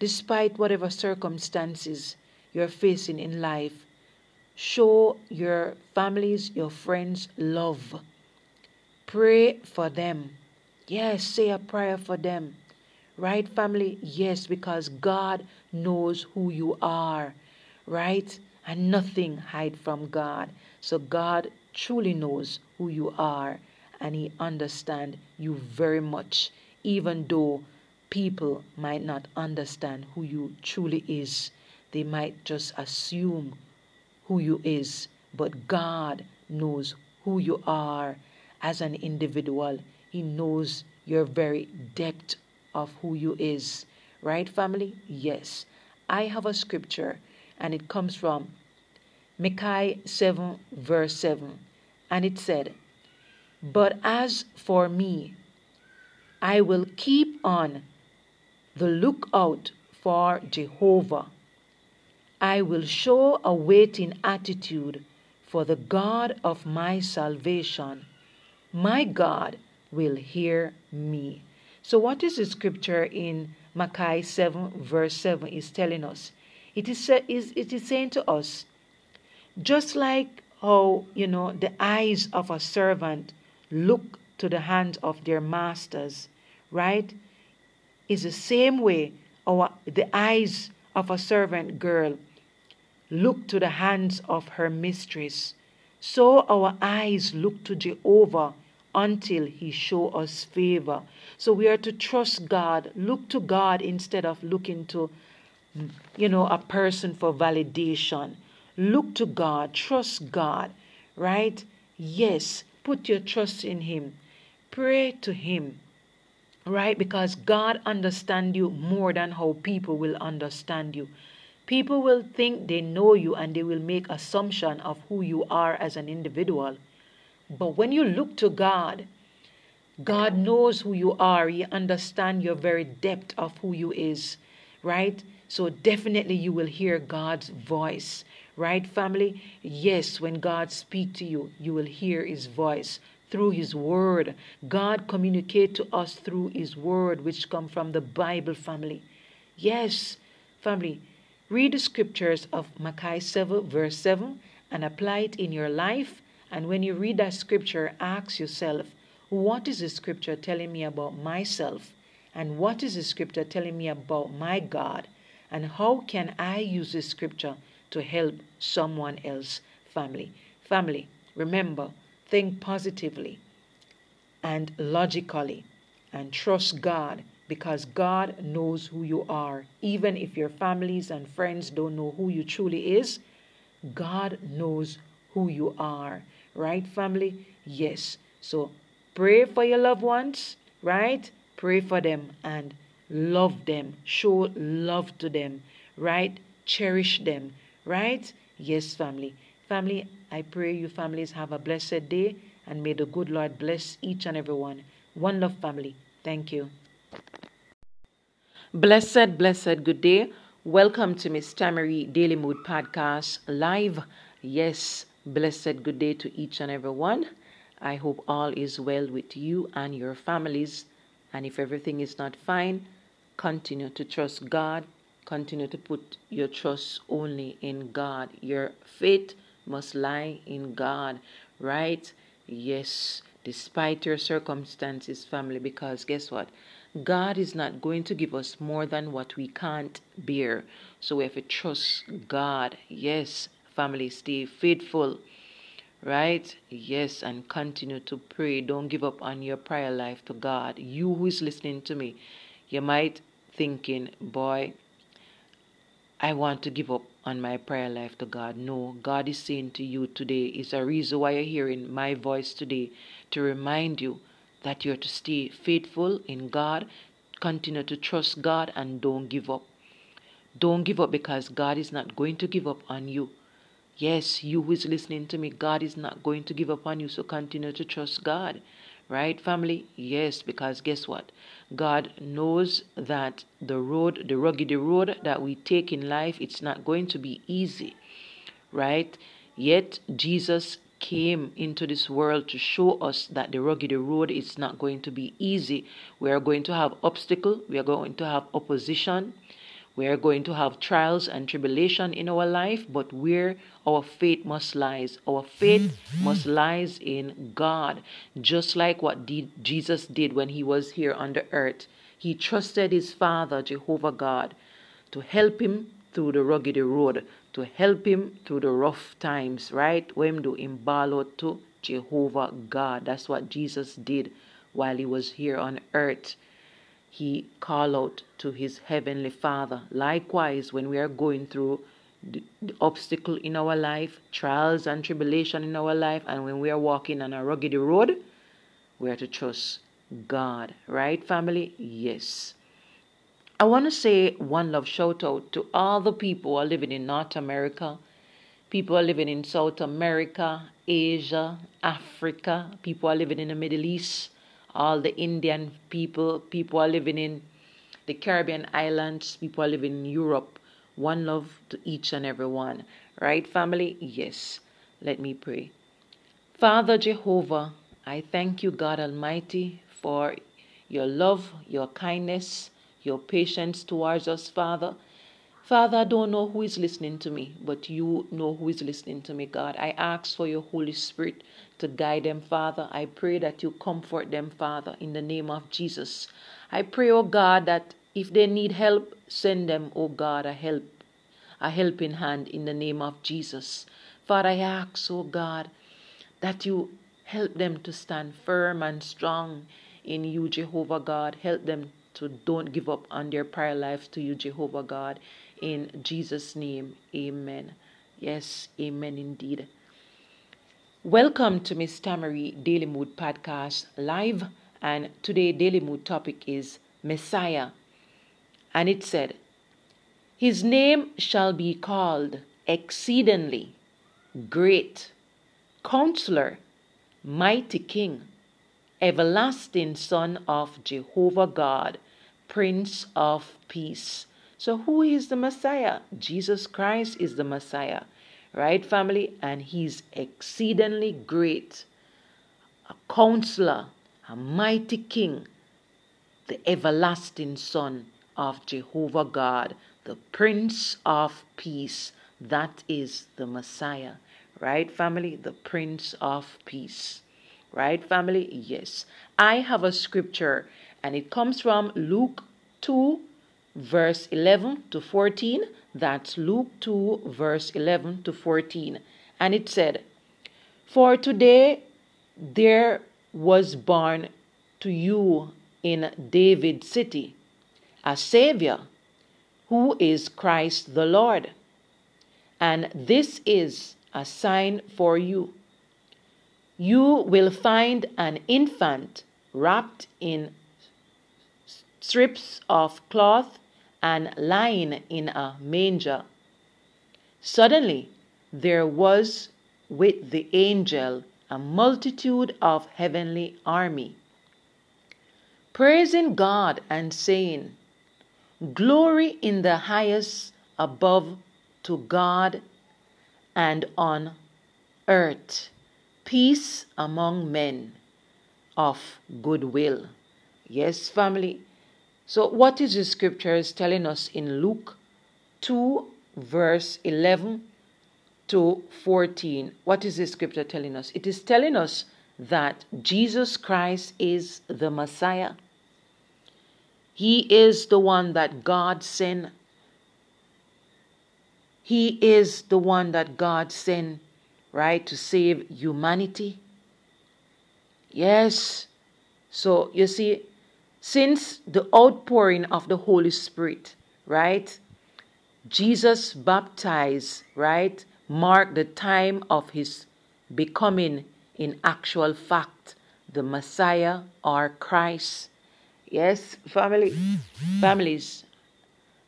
despite whatever circumstances you're facing in life, show your families, your friends love. Pray for them. Yes, say a prayer for them. Right, family? Yes, because God knows who you are, right? And nothing hide from God. So God truly knows who you are and He understand you very much, even though people might not understand who you truly is. They might just assume who you is, but God knows who you are as an individual. He knows your very depth of who you is. Right, family? Yes. I have a scripture and it comes from Micaiah 7, verse 7. And it said, But as for me, I will keep on the lookout for Jehovah. I will show a waiting attitude for the God of my salvation. My God will hear me. So, what is the scripture in Micaiah 7, verse 7 is telling us? It is, it is saying to us, just like how, you know, the eyes of a servant look to the hands of their masters, right? Is the same way our, the eyes of a servant girl look to the hands of her mistress. So our eyes look to Jehovah until he show us favor. So we are to trust God, look to God instead of looking to you know a person for validation. Look to God, trust God, right? Yes, put your trust in him. Pray to Him, right? Because God understands you more than how people will understand you. People will think they know you and they will make assumption of who you are as an individual. But when you look to God, God knows who you are. He understands your very depth of who you is, right? So definitely you will hear God's voice, right, family? Yes, when God speak to you, you will hear His voice through His Word. God communicate to us through His Word, which come from the Bible, family. Yes, family. Read the scriptures of Malachi 7, verse 7, and apply it in your life. And when you read that scripture, ask yourself, what is the scripture telling me about myself? And what is the scripture telling me about my God? And how can I use this scripture to help someone else? Family. Family, remember, think positively and logically and trust God because God knows who you are. Even if your families and friends don't know who you truly is, God knows who you are. Right, family? Yes. So pray for your loved ones, right? Pray for them and love them. Show love to them, right? Cherish them, right? Yes, family. Family, I pray you families have a blessed day and may the good Lord bless each and every one. One love, family. Thank you. Blessed, blessed good day. Welcome to Miss Tamari Daily Mood Podcast live. Yes, blessed good day to each and every one. I hope all is well with you and your families. And if everything is not fine, continue to trust God. Continue to put your trust only in God. Your faith must lie in God, right? Yes, despite your circumstances, family, because guess what? God is not going to give us more than what we can't bear. So we have to trust God. Yes, family, stay faithful. Right? Yes, and continue to pray. Don't give up on your prayer life to God. You who is listening to me, you might thinking, boy, I want to give up on my prayer life to God. No, God is saying to you today is a reason why you're hearing my voice today to remind you that you're to stay faithful in God, continue to trust God, and don't give up. Don't give up because God is not going to give up on you. Yes, you who is listening to me, God is not going to give up on you, so continue to trust God. Right, family? Yes, because guess what? God knows that the road, the rugged road that we take in life, it's not going to be easy. Right? Yet Jesus came into this world to show us that the rugged road is not going to be easy. We are going to have obstacle, we are going to have opposition, we are going to have trials and tribulation in our life, but where our faith must lies, our faith must lies in God, just like what Jesus did when he was here on the earth. He trusted his Father, Jehovah God, to help him through the rugged road, to help him through the rough times, right? When do imbalo to Jehovah God. That's what Jesus did while he was here on earth. He called out to his heavenly Father. Likewise, when we are going through the, the obstacle in our life, trials and tribulation in our life, and when we are walking on a rugged road, we are to trust God. Right, family? Yes. I want to say one love shout out to all the people who are living in North America, people are living in South America, Asia, Africa, people are living in the Middle East, all the Indian people, people are living in the Caribbean islands, people are living in Europe. One love to each and every one. Right, family? Yes. Let me pray. Father Jehovah, I thank you, God Almighty, for your love, your kindness, your patience towards us, Father. Father, I don't know who is listening to me, but you know who is listening to me, God. I ask for your Holy Spirit to guide them, Father. I pray that you comfort them, Father, in the name of Jesus. I pray, oh God, that if they need help, send them, oh God, a help, a helping hand in the name of Jesus. Father, I ask, oh God, that you help them to stand firm and strong in you, Jehovah God. Help them to don't give up on their prayer life to you, Jehovah God. In Jesus' name, amen. Yes, amen indeed. Welcome to Miss Tamari Daily Mood Podcast live. and today daily mood topic is Messiah. And it said, His name shall be called exceedingly great, counselor, mighty king, everlasting Son of Jehovah God, Prince of Peace. So, who is the Messiah? Jesus Christ is the Messiah, right, family? And he's exceedingly great, a counselor, a mighty king, the everlasting Son of Jehovah God, the Prince of Peace. That is the Messiah, right, family? The Prince of Peace, right, family? Yes. I have a scripture, and it comes from Luke 2, verse 11 to 14. That's Luke 2, verse 11 to 14. And it said, For today there was born to you in David's city a Savior who is Christ the Lord. And this is a sign for you. You will find an infant wrapped in strips of cloth and lying in a manger. Suddenly there was with the angel a multitude of heavenly army, praising God and saying, Glory in the highest above to God and on earth, peace among men of goodwill. Yes, family. So, what is the scriptures telling us in Luke 2, verse 11 to 14? What is the scripture telling us? It is telling us that Jesus Christ is the Messiah. He is the one that God sent. He is the one that God sent, right, to save humanity. Yes. So you see, since the outpouring of the Holy Spirit, right, Jesus baptized, right, marked the time of his becoming in actual fact the Messiah or Christ. Yes, family, families.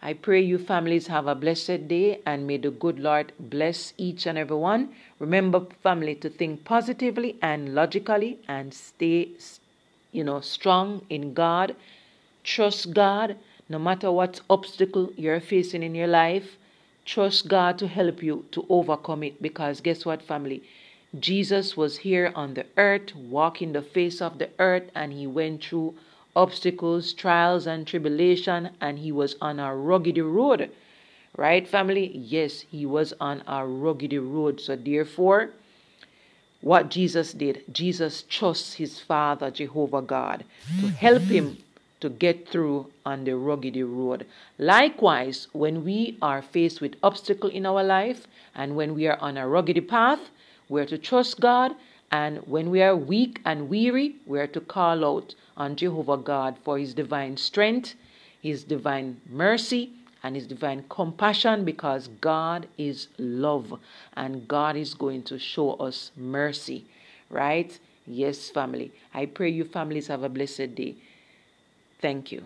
I pray you families have a blessed day and may the good Lord bless each and every one. Remember, family, to think positively and logically and stay, you know, strong in God. Trust God no matter what obstacle you're facing in your life. Trust God to help you to overcome it because guess what, family? Jesus was here on the earth, walking the face of the earth, and he went through obstacles, trials, and tribulation, and he was on a rugged road. Right, family? Yes, he was on a rugged road. So, therefore, what Jesus did, Jesus trusts his Father, Jehovah God, to help him to get through on the rugged road. Likewise, when we are faced with obstacle in our life and when we are on a rugged path, we're to trust God. And when we are weak and weary, we're to call out on Jehovah God for his divine strength, his divine mercy, and his divine compassion because God is love and God is going to show us mercy, right? Yes, family. I pray you families have a blessed day. Thank you.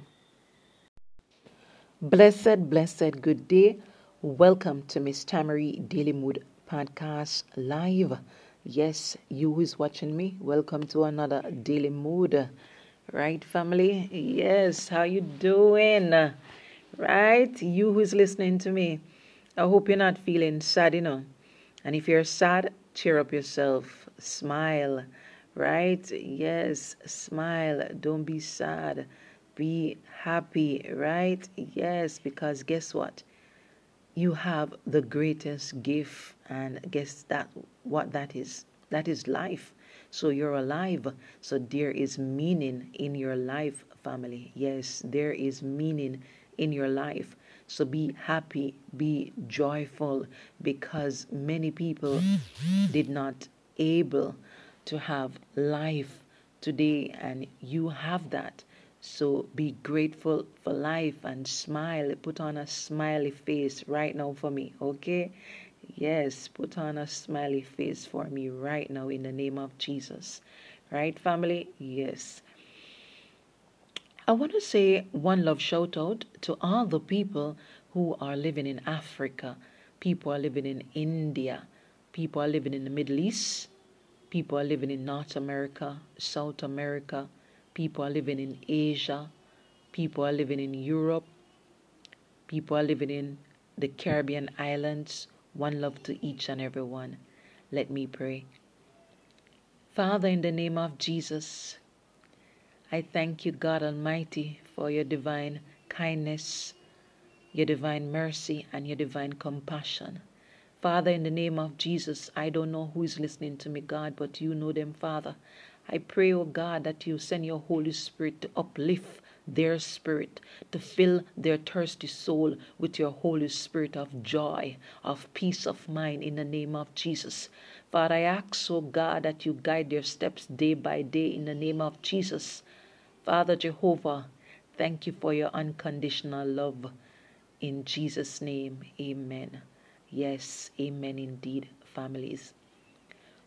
Blessed, blessed good day. Welcome to Miss Tamari Daily Mood Podcast Live. Yes, you who is watching me, welcome to another Daily Mood right family yes how you doing right? You who's listening to me i hope you're not feeling sad you know. And if you're sad cheer up yourself. Smile right? Yes smile. Don't be sad. Be happy right? Yes because guess what? You have the greatest gift and guess that what that is? That is life. So you're alive. So there is meaning in your life, family. Yes, there is meaning in your life. So be happy, be joyful because many people did not able to have life today and you have that. So be grateful for life and smile. Put on a smiley face right now for me, okay? Yes, put on a smiley face for me right now in the name of Jesus. Right, family? Yes. I want to say one love shout out to all the people who are living in Africa, people are living in India, people are living in the Middle East, people are living in North America, South America, people are living in Asia, people are living in Europe, people are living in the Caribbean islands. One love to each and every one. Let me pray. Father, in the name of Jesus, I thank you, God Almighty, for your divine kindness, your divine mercy, and your divine compassion. Father, in the name of Jesus, I don't know who is listening to me, God, but you know them, Father. I pray, oh God, that you send your Holy Spirit to uplift their spirit, to fill their thirsty soul with your Holy Spirit of joy, of peace of mind in the name of Jesus. Father, I ask, oh God, that you guide their steps day by day in the name of Jesus. Father Jehovah, thank you for your unconditional love. In Jesus' name, amen. Yes, amen indeed, families.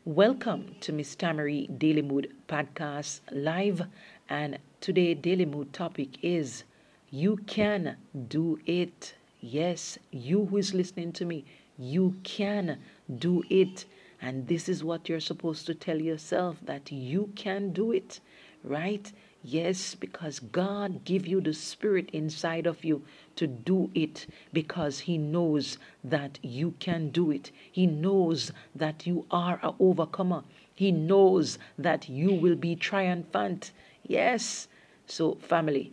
Welcome to Miss Tamari Daily Mood Podcast Live. And today, Daily Mood topic is You Can Do It. Yes, you who is listening to me, you can do it. And this is what you're supposed to tell yourself that you can do it, right? Yes, because God give you the spirit inside of you to do it because he knows that you can do it. He knows that you are a overcomer. He knows that you will be triumphant. Yes. So family,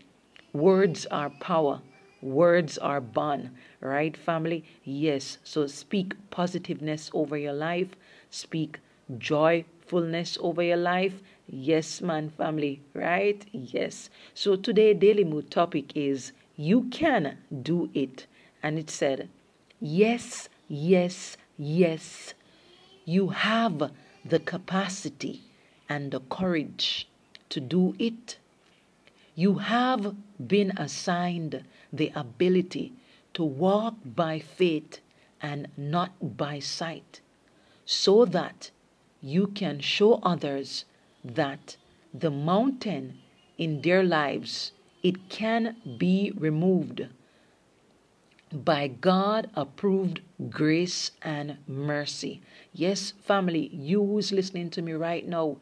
words are power. Words are bond, right, family? Yes. So speak positiveness over your life. Speak joyfulness over your life Yes, man, family, right? Yes. So today, Daily Mood topic is You Can Do It. And it said, Yes, yes, yes. You have the capacity and the courage to do it. You have been assigned the ability to walk by faith and not by sight, so that you can show others that the mountain in their lives it can be removed by God approved grace and mercy. Yes, family, you who's listening to me right now,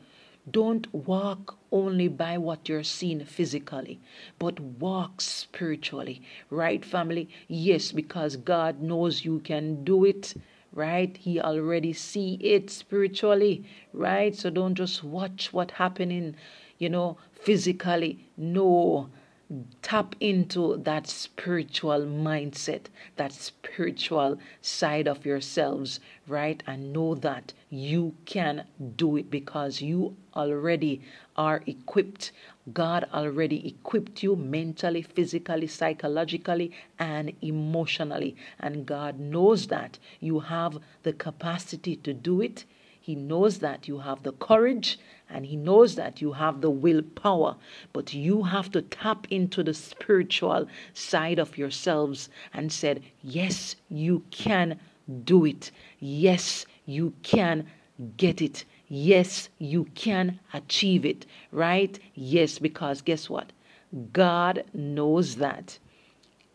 don't walk only by what you're seeing physically, but walk spiritually. Right, family? Yes, because God knows you can do it right he already see it spiritually right so don't just watch what happening you know physically no tap into that spiritual mindset, that spiritual side of yourselves, right? And know that you can do it because you already are equipped. God already equipped you mentally, physically, psychologically, and emotionally. And God knows that you have the capacity to do it. He knows that you have the courage and He knows that you have the willpower, but you have to tap into the spiritual side of yourselves and said, Yes, you can do it. Yes, you can get it. Yes, you can achieve it, right? Yes, because guess what? God knows that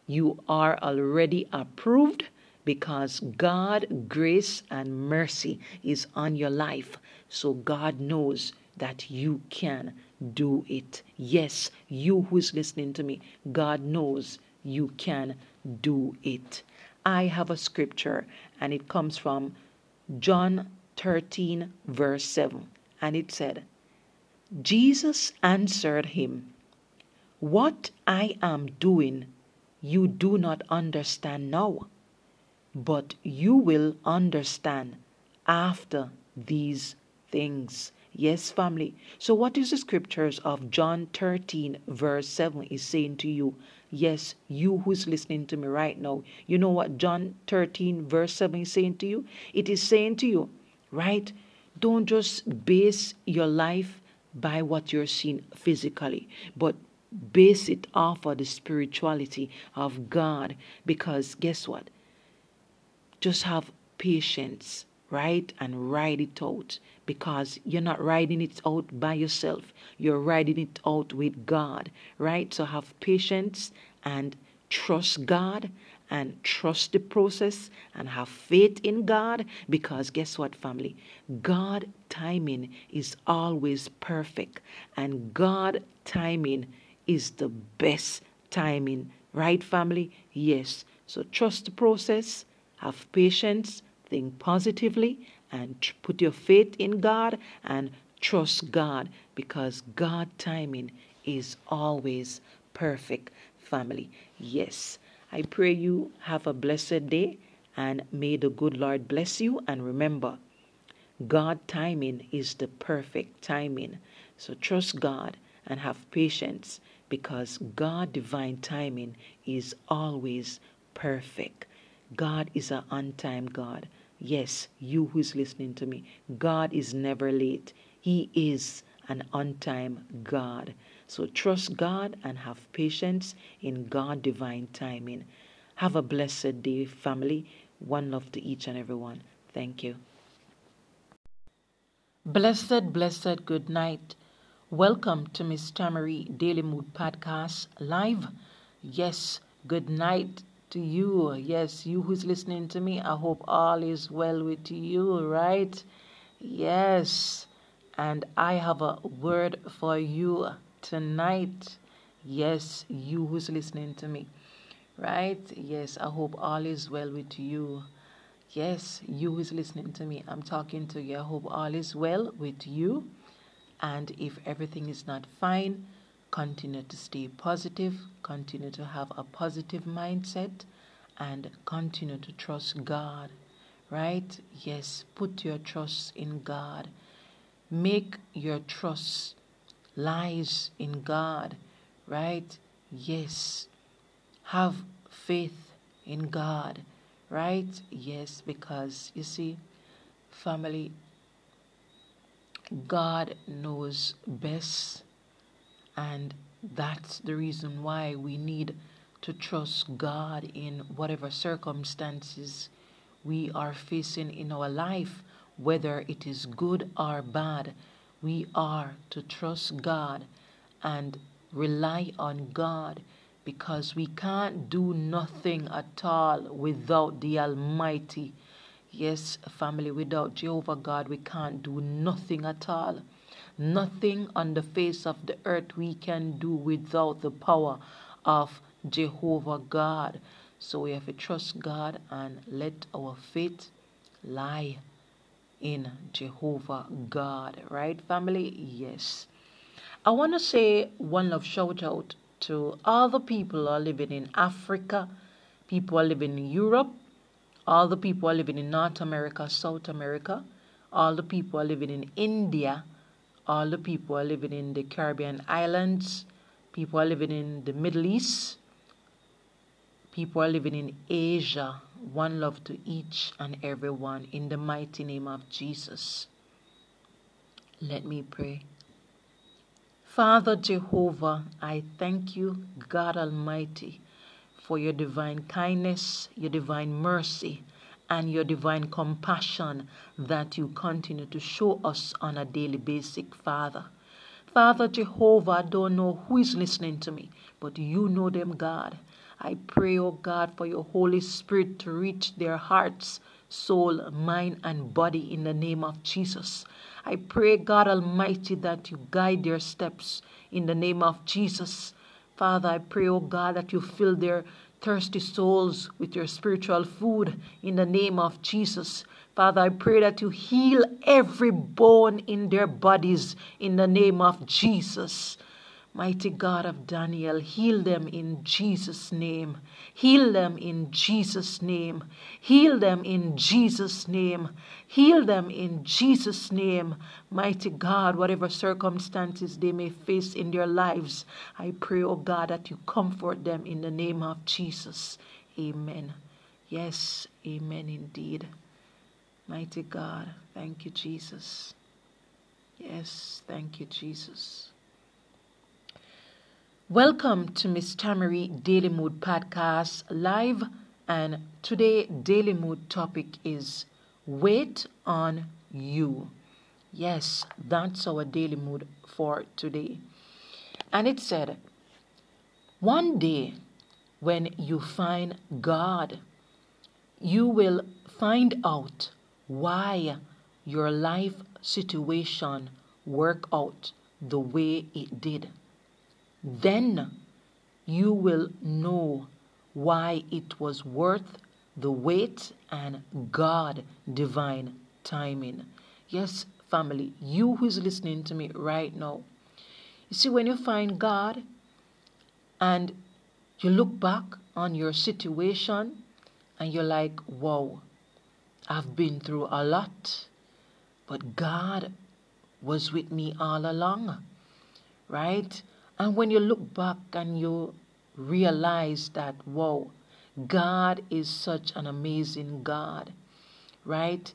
you are already approved because God, grace, and mercy is on your life. So God knows that you can do it. Yes, you who is listening to me, God knows you can do it. I have a scripture and it comes from John 13, verse 7. And it said, Jesus answered him, What I am doing you do not understand now, but you will understand after these things. Yes, family. So, what is the scriptures of John 13, verse 7 is saying to you? Yes, you who's listening to me right now, you know what John 13, verse 7 is saying to you? It is saying to you, right? Don't just base your life by what you're seeing physically, but base it off of the spirituality of God. Because guess what? Just have patience right? And ride it out because you're not riding it out by yourself. You're riding it out with God, right? So have patience and trust God and trust the process and have faith in God because guess what, family? God timing is always perfect and God timing is the best timing, right, family? Yes. So trust the process, have patience, think positively, and put your faith in God and trust God because God timing is always perfect, family. Yes. I pray you have a blessed day and may the good Lord bless you. And remember, God timing is the perfect timing. So trust God and have patience because God divine timing is always perfect. God is an on time God. Yes, you who is listening to me, God is never late. He is an on time God. So trust God and have patience in God divine timing. Have a blessed day, family. One love to each and every one. Thank you. Blessed, blessed good night. Welcome to Miss Tamari Daily Mood Podcast live. Yes, good night to you. Yes, you who's listening to me. I hope all is well with you, right? Yes. And I have a word for you tonight. Yes, you who's listening to me. Right? Yes, I hope all is well with you. Yes, you who's listening to me. I'm talking to you. I hope all is well with you. And if everything is not fine, continue to stay positive, continue to have a positive mindset, and continue to trust God. Right? Yes, put your trust in God. Make your trust lies in God, right? Yes. Have faith in God, right? Yes, because you see, family, God knows best, and that's the reason why we need to trust God in whatever circumstances we are facing in our life, whether it is good or bad we are to trust God and rely on God because we can't do nothing at all without the Almighty. Yes, family, without Jehovah God, we can't do nothing at all. Nothing on the face of the earth we can do without the power of Jehovah God. So we have to trust God and let our faith lie in Jehovah God. Right, family? Yes. I want to say one love shout out to all the people are living in Africa, people are living in Europe, all the people are living in North America, South America, all the people are living in India, all the people are living in the Caribbean islands, people are living in the Middle East, people are living in Asia, one love to each and every one in the mighty name of Jesus. Let me pray. Father Jehovah, I thank you, God Almighty, for your divine kindness, your divine mercy, and your divine compassion that you continue to show us on a daily basis, Father. Father Jehovah, I don't know who is listening to me, but you know them, God. I pray, O oh God, for your Holy Spirit to reach their hearts, soul, mind, and body in the name of Jesus. I pray, God Almighty, that you guide their steps in the name of Jesus. Father, I pray, O oh God, that you fill their thirsty souls with your spiritual food in the name of Jesus. Father, I pray that you heal every bone in their bodies in the name of Jesus. Mighty God of Daniel, heal them in Jesus' name. Heal them in Jesus' name. Heal them in Jesus' name. Heal them in Jesus' name. Mighty God, whatever circumstances they may face in their lives, I pray, oh God, that you comfort them in the name of Jesus. Amen. Yes, amen indeed. Mighty God, thank you, Jesus. Yes, thank you, Jesus. Welcome to Miss Tamari Daily Mood Podcast live, and today Daily Mood topic is wait on you. Yes, that's our daily mood for today. And it said, one day when you find God, you will find out why your life situation worked out the way it did. Then you will know why it was worth the wait and God divine timing. Yes, family, you who is listening to me right now. You see, when you find God and you look back on your situation and you're like, wow, I've been through a lot, but God was with me all along, right? And when you look back and you realize that, wow, God is such an amazing God, right?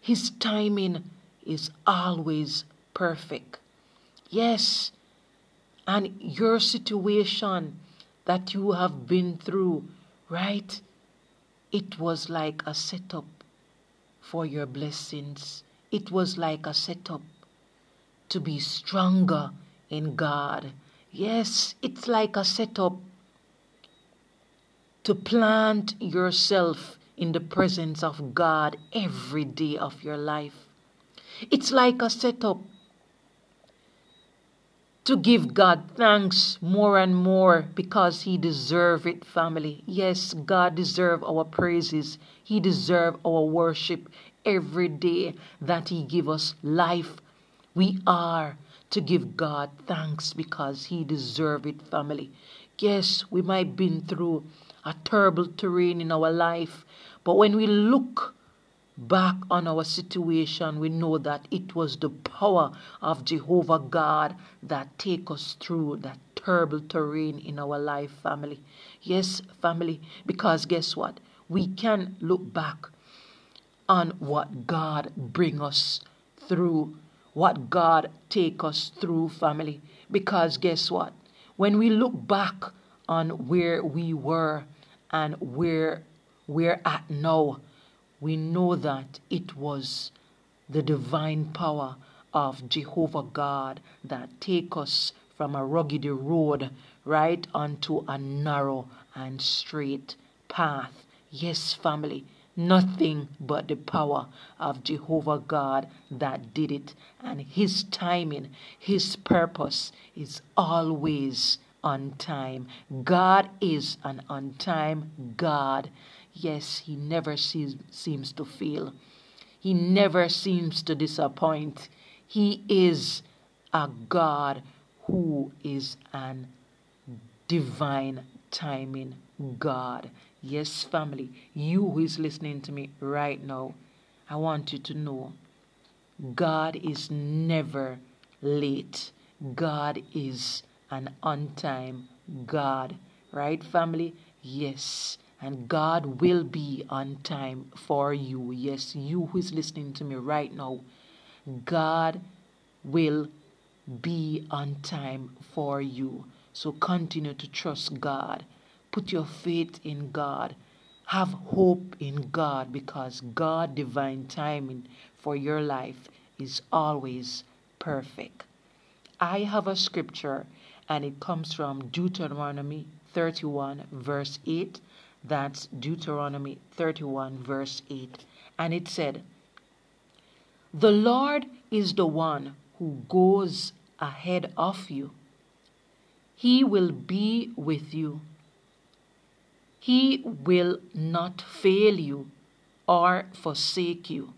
His timing is always perfect. Yes, and your situation that you have been through, right? It was like a setup for your blessings. It was like a setup to be stronger in God. Yes, it's like a setup to plant yourself in the presence of God every day of your life. It's like a setup to give God thanks more and more because he deserve it family. Yes God deserve our praises. He deserve our worship every day that he give us life. We are to give God thanks because he deserve it family yes we might have been through a terrible terrain in our life but when we look back on our situation, we know that it was the power of Jehovah God that take us through that terrible terrain in our life, family. Yes, family, because guess what? We can look back on what God bring us through, what God take us through, family. Because guess what? When we look back on where we were and where we're at now, we know that it was the divine power of Jehovah God that take us from a rugged road right onto a narrow and straight path. Yes, family, nothing but the power of Jehovah God that did it. And His timing, His purpose is always on time. God is an on time God. Yes, he never sees, seems to fail. He never seems to disappoint. He is a God who is an divine timing God. Yes, family, you who is listening to me right now, I want you to know God is never late. God is an on time God. Right, family? Yes. And God will be on time for you. Yes, you who is listening to me right now, God will be on time for you. So continue to trust God. Put your faith in God. Have hope in God because God divine timing for your life is always perfect. I have a scripture and it comes from Deuteronomy 31 verse 8 that's Deuteronomy 31, verse 8. And it said, The Lord is the one who goes ahead of you. He will be with you. He will not fail you or forsake you.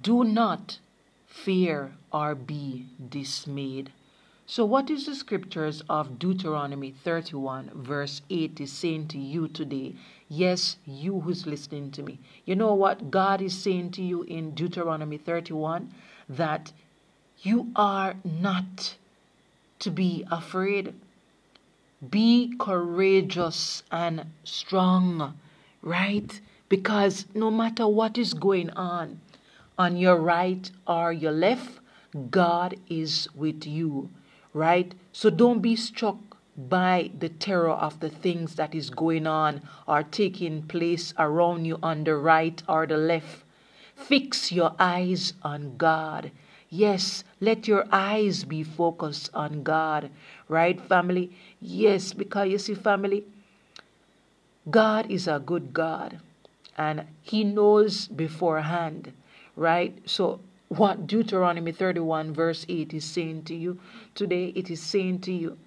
Do not fear or be dismayed. So, what is the scriptures of Deuteronomy 31, verse 8 is saying to you today? Yes, you who's listening to me. You know what God is saying to you in Deuteronomy 31? That you are not to be afraid. Be courageous and strong, right? Because no matter what is going on, on your right or your left, God is with you right? So don't be struck by the terror of the things that is going on or taking place around you on the right or the left. Fix your eyes on God. Yes, let your eyes be focused on God. Right, family? Yes, because you see, family, God is a good God and He knows beforehand, right? So, what Deuteronomy 31, verse 8 is saying to you today, it is saying to you,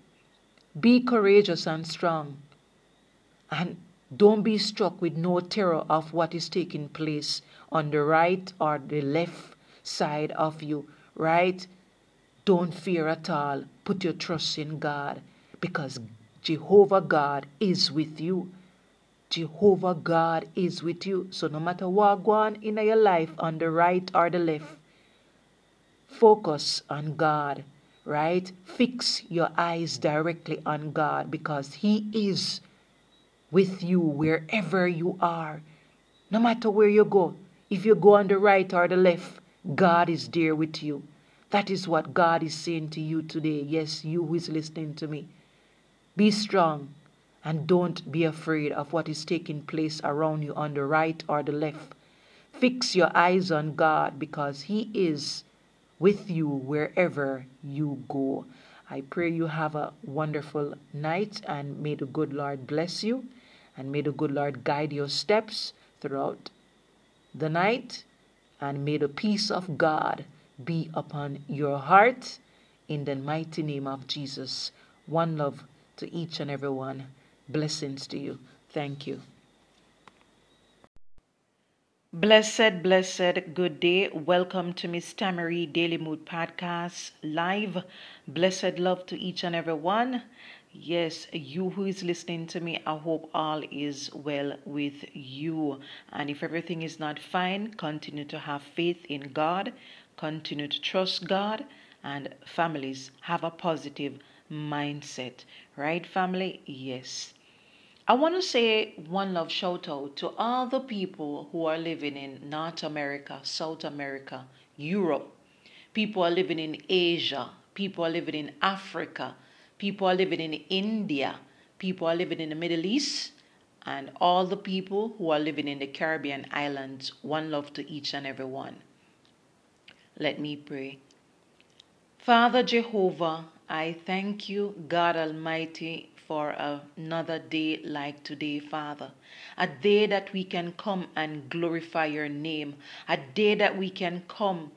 be courageous and strong, and don't be struck with no terror of what is taking place on the right or the left side of you, right? Don't fear at all. Put your trust in God because Jehovah God is with you. Jehovah God is with you. So no matter what go on in your life on the right or the left, focus on God, right? Fix your eyes directly on God because He is with you wherever you are. No matter where you go, if you go on the right or the left, God is there with you. That is what God is saying to you today. Yes, you who is listening to me. Be strong and don't be afraid of what is taking place around you on the right or the left. Fix your eyes on God because He is with you wherever you go. I pray you have a wonderful night and may the good Lord bless you and may the good Lord guide your steps throughout the night, and may the peace of God be upon your heart in the mighty name of Jesus. One love to each and every one. Blessings to you. Thank you. Blessed, blessed, good day. Welcome to Miss Tamari Daily Mood Podcast live. Blessed love to each and every one. Yes, you who is listening to me, I hope all is well with you. And if everything is not fine, continue to have faith in God, continue to trust God, and families have a positive mindset. Right, family? Yes. I want to say one love shout out to all the people who are living in North America, South America, Europe. People are living in Asia. People are living in Africa People are living in India. People are living in the Middle East. And all the people who are living in the Caribbean islands, one love to each and every one. Let me pray. Father Jehovah, I thank you, God Almighty, for another day like today, Father. A day that we can come and glorify your name. A day that we can come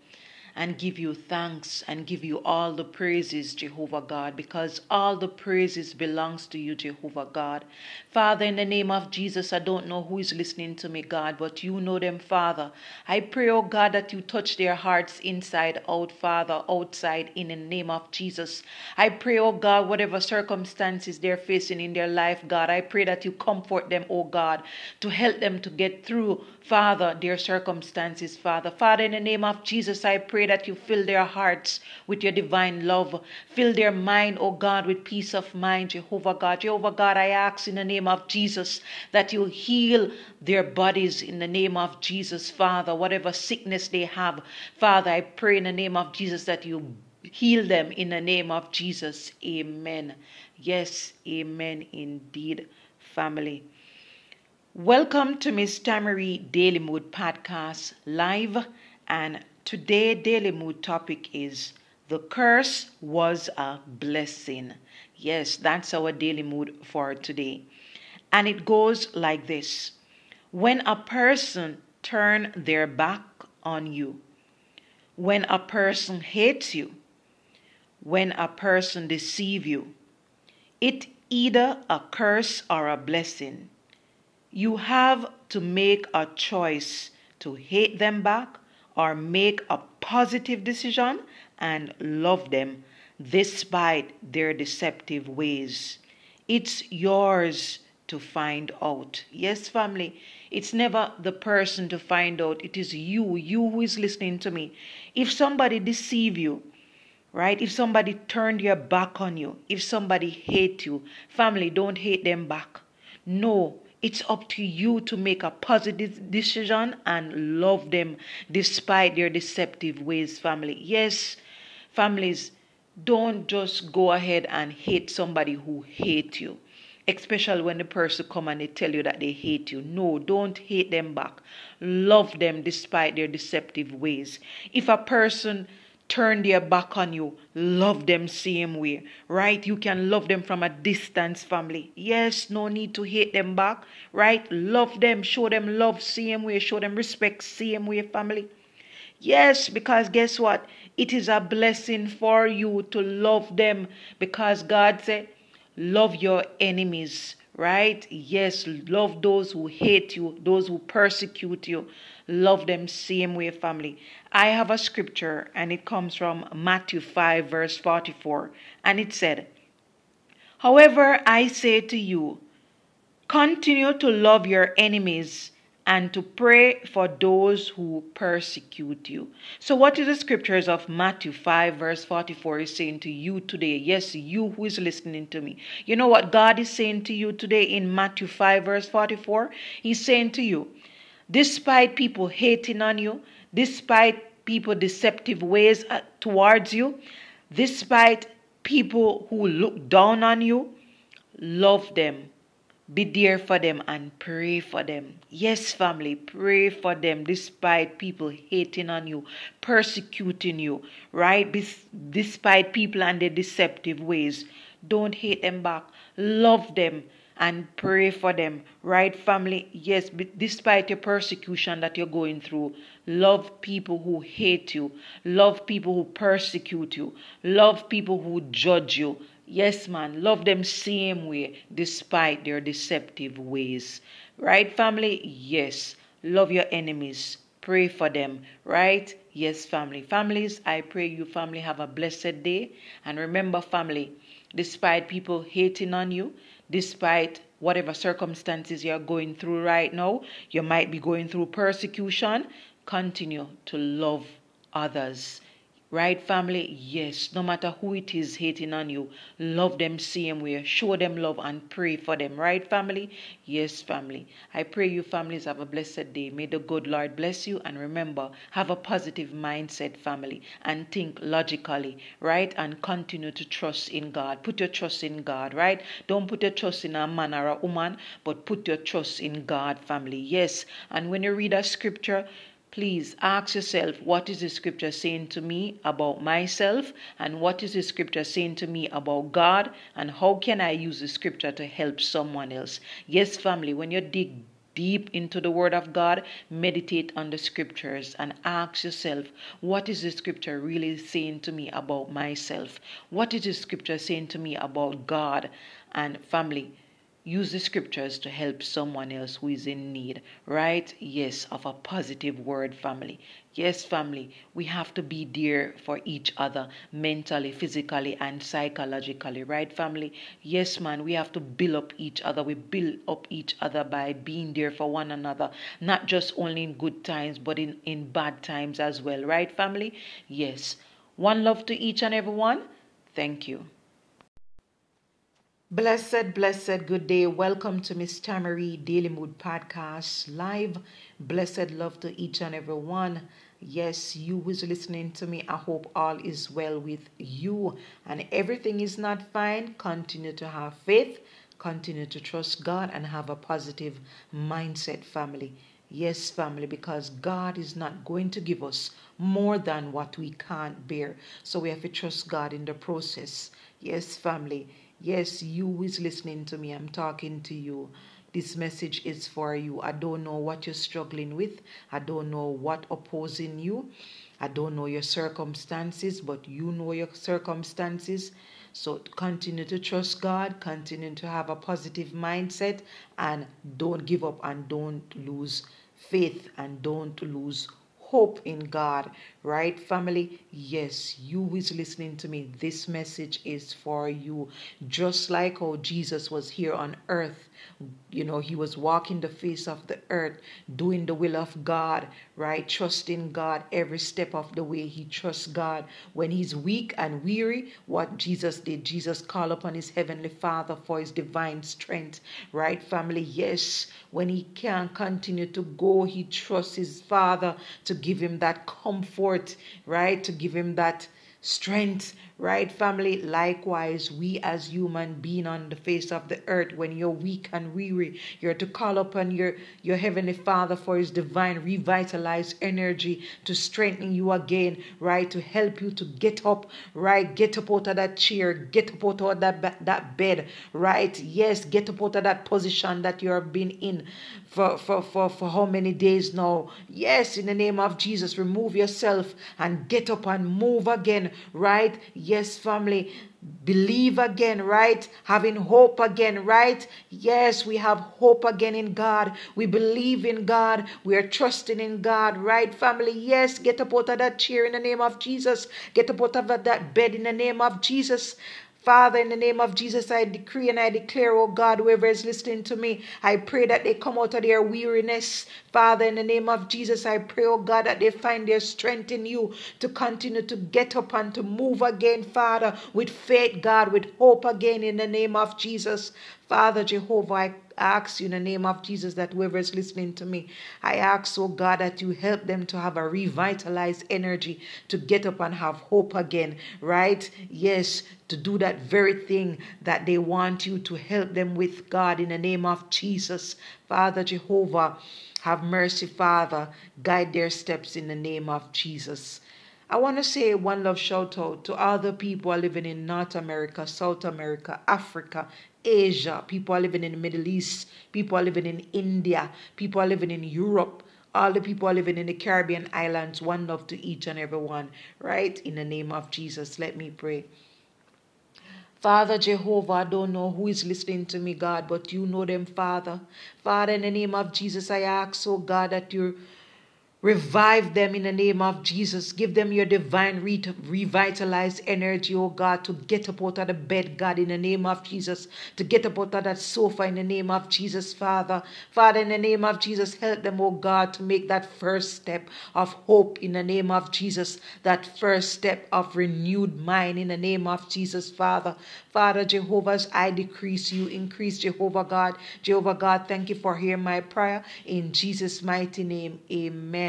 and give you thanks and give you all the praises, Jehovah God, because all the praises belongs to you, Jehovah God. Father, in the name of Jesus, I don't know who is listening to me, God, but you know them, Father. I pray, oh God, that you touch their hearts inside out, Father, outside, in the name of Jesus. I pray, oh God, whatever circumstances they're facing in their life, God, I pray that you comfort them, oh God, to help them to get through, Father, their circumstances, Father. Father, in the name of Jesus, I pray that you fill their hearts with your divine love. Fill their mind, oh God, with peace of mind, Jehovah God. Jehovah God, I ask in the name of Jesus that you heal their bodies in the name of Jesus, Father. Whatever sickness they have, Father, I pray in the name of Jesus that you heal them in the name of Jesus. Amen. Yes, amen indeed, family. Welcome to Miss Tamari Daily Mood Podcast live and Today daily mood topic is the curse was a blessing. Yes, that's our daily mood for today. And it goes like this. When a person turn their back on you, when a person hates you, when a person deceive you, it either a curse or a blessing. You have to make a choice to hate them back or make a positive decision and love them despite their deceptive ways. It's yours to find out. Yes, family, it's never the person to find out. It is you, you who is listening to me. If somebody deceive you, right? If somebody turned your back on you, if somebody hate you, family, don't hate them back. No, it's up to you to make a positive decision and love them despite their deceptive ways, family. Yes, families, don't just go ahead and hate somebody who hate you. especially when the person come and they tell you that they hate you. No, don't hate them back. Love them despite their deceptive ways. If a person turn their back on you, love them same way, right? You can love them from a distance, family. Yes, no need to hate them back, right? Love them, show them love same way, show them respect same way, family. Yes, because guess what? It is a blessing for you to love them because God said, love your enemies, right? Yes, love those who hate you, those who persecute you. Love them same way, family. I have a scripture and it comes from Matthew 5, verse 44. And it said, However, I say to you, continue to love your enemies and to pray for those who persecute you. So, what is the scriptures of Matthew 5, verse 44 is saying to you today? Yes, you who is listening to me. You know what God is saying to you today in Matthew 5, verse 44? He's saying to you, despite people hating on you, despite people deceptive ways uh, towards you, despite people who look down on you, love them. Be there for them and pray for them. Yes, family, pray for them despite people hating on you, persecuting you, right? Despite people and their deceptive ways. Don't hate them back. Love them and pray for them. Right, family? Yes, despite your persecution that you're going through, love people who hate you, love people who persecute you, love people who judge you. Yes, man, love them same way despite their deceptive ways. Right, family? Yes, love your enemies. Pray for them, right? Yes, family. Families, I pray you family have a blessed day. And remember, family, despite people hating on you, despite whatever circumstances you're going through right now. You might be going through persecution. Continue to love others. Right, family? Yes, no matter who it is hating on you, love them same way. Show them love and pray for them. Right, family? Yes, family. I pray you families have a blessed day. May the good Lord bless you. And remember, have a positive mindset, family, and think logically, right? And continue to trust in God. Put your trust in God, right? Don't put your trust in a man or a woman, but put your trust in God, family. Yes. And when you read a scripture, Please ask yourself what is the scripture saying to me about myself and what is the scripture saying to me about God and how can I use the scripture to help someone else. Yes, family, when you dig deep into the Word of God, meditate on the Scriptures and ask yourself, what is the Scripture really saying to me about myself? What is the Scripture saying to me about God and family? Use the scriptures to help someone else who is in need, right? Yes, of a positive word, family. Yes, family, we have to be there for each other mentally, physically, and psychologically, right, family? Yes, man, we have to build up each other. We build up each other by being there for one another, not just only in good times, but in, in bad times as well, right, family? Yes. One love to each and every one. Thank you. Blessed, blessed, good day. Welcome to Miss Tamari Daily Mood Podcast live. Blessed love to each and every one. Yes, you who's listening to me, I hope all is well with you and everything is not fine. Continue to have faith, continue to trust God, and have a positive mindset, family. Yes, family, because God is not going to give us more than what we can't bear. So we have to trust God in the process. Yes, family. Yes, you is listening to me, I'm talking to you. This message is for you. I don't know what you're struggling with. I don't know what opposing you. I don't know your circumstances, but you know your circumstances. So continue to trust God, continue to have a positive mindset, and don't give up and don't lose faith and don't lose hope in God, right, family? Yes, you is listening to me, this message is for you. Just like how Jesus was here on earth you know, he was walking the face of the earth, doing the will of God, right? Trusting God every step of the way. He trusts God. When he's weak and weary, what Jesus did, Jesus called upon his heavenly Father for his divine strength, right, family? Yes, when he can't continue to go, he trusts his Father to give him that comfort, right? To give him that strength right family likewise we as human being on the face of the earth when you're weak and weary you're to call upon your your heavenly father for his divine revitalized energy to strengthen you again right to help you to get up right get up out of that chair get up out of that that bed right yes get up out of that position that you have been in for, for, for, for how many days now. Yes, in the name of Jesus, remove yourself and get up and move again, right? Yes, family. Believe again, right? Having hope again, right? Yes, we have hope again in God. We believe in God. We are trusting in God, right, family? Yes, get up out of that chair in the name of Jesus. Get up out of that bed in the name of Jesus. Father, in the name of Jesus, I decree and I declare, oh God, whoever is listening to me, I pray that they come out of their weariness. Father, in the name of Jesus, I pray, oh God, that they find their strength in you to continue to get up and to move again, Father, with faith, God, with hope again, in the name of Jesus. Father Jehovah, I ask you in the name of Jesus that whoever is listening to me, I ask, oh God, that you help them to have a revitalized energy to get up and have hope again, right? Yes, to do that very thing that they want you to help them with, God, in the name of Jesus. Father Jehovah, have mercy, Father. Guide their steps in the name of Jesus. I want to say one love shout out to all the people living in North America, South America, Africa, Asia. People are living in the Middle East. People are living in India. People are living in Europe. All the people are living in the Caribbean islands. One love to each and every one. Right? In the name of Jesus, let me pray. Father Jehovah, I don't know who is listening to me, God, but you know them, Father. Father, in the name of Jesus, I ask, oh God, that you Revive them in the name of Jesus. Give them your divine re- revitalized energy, oh God, to get up out of the bed, God, in the name of Jesus. To get up out of that sofa in the name of Jesus, Father. Father, in the name of Jesus, help them, oh God, to make that first step of hope in the name of Jesus. That first step of renewed mind in the name of Jesus, Father. Father Jehovah, as I decrease, you increase, Jehovah God. Jehovah God, thank you for hearing my prayer. In Jesus' mighty name, amen.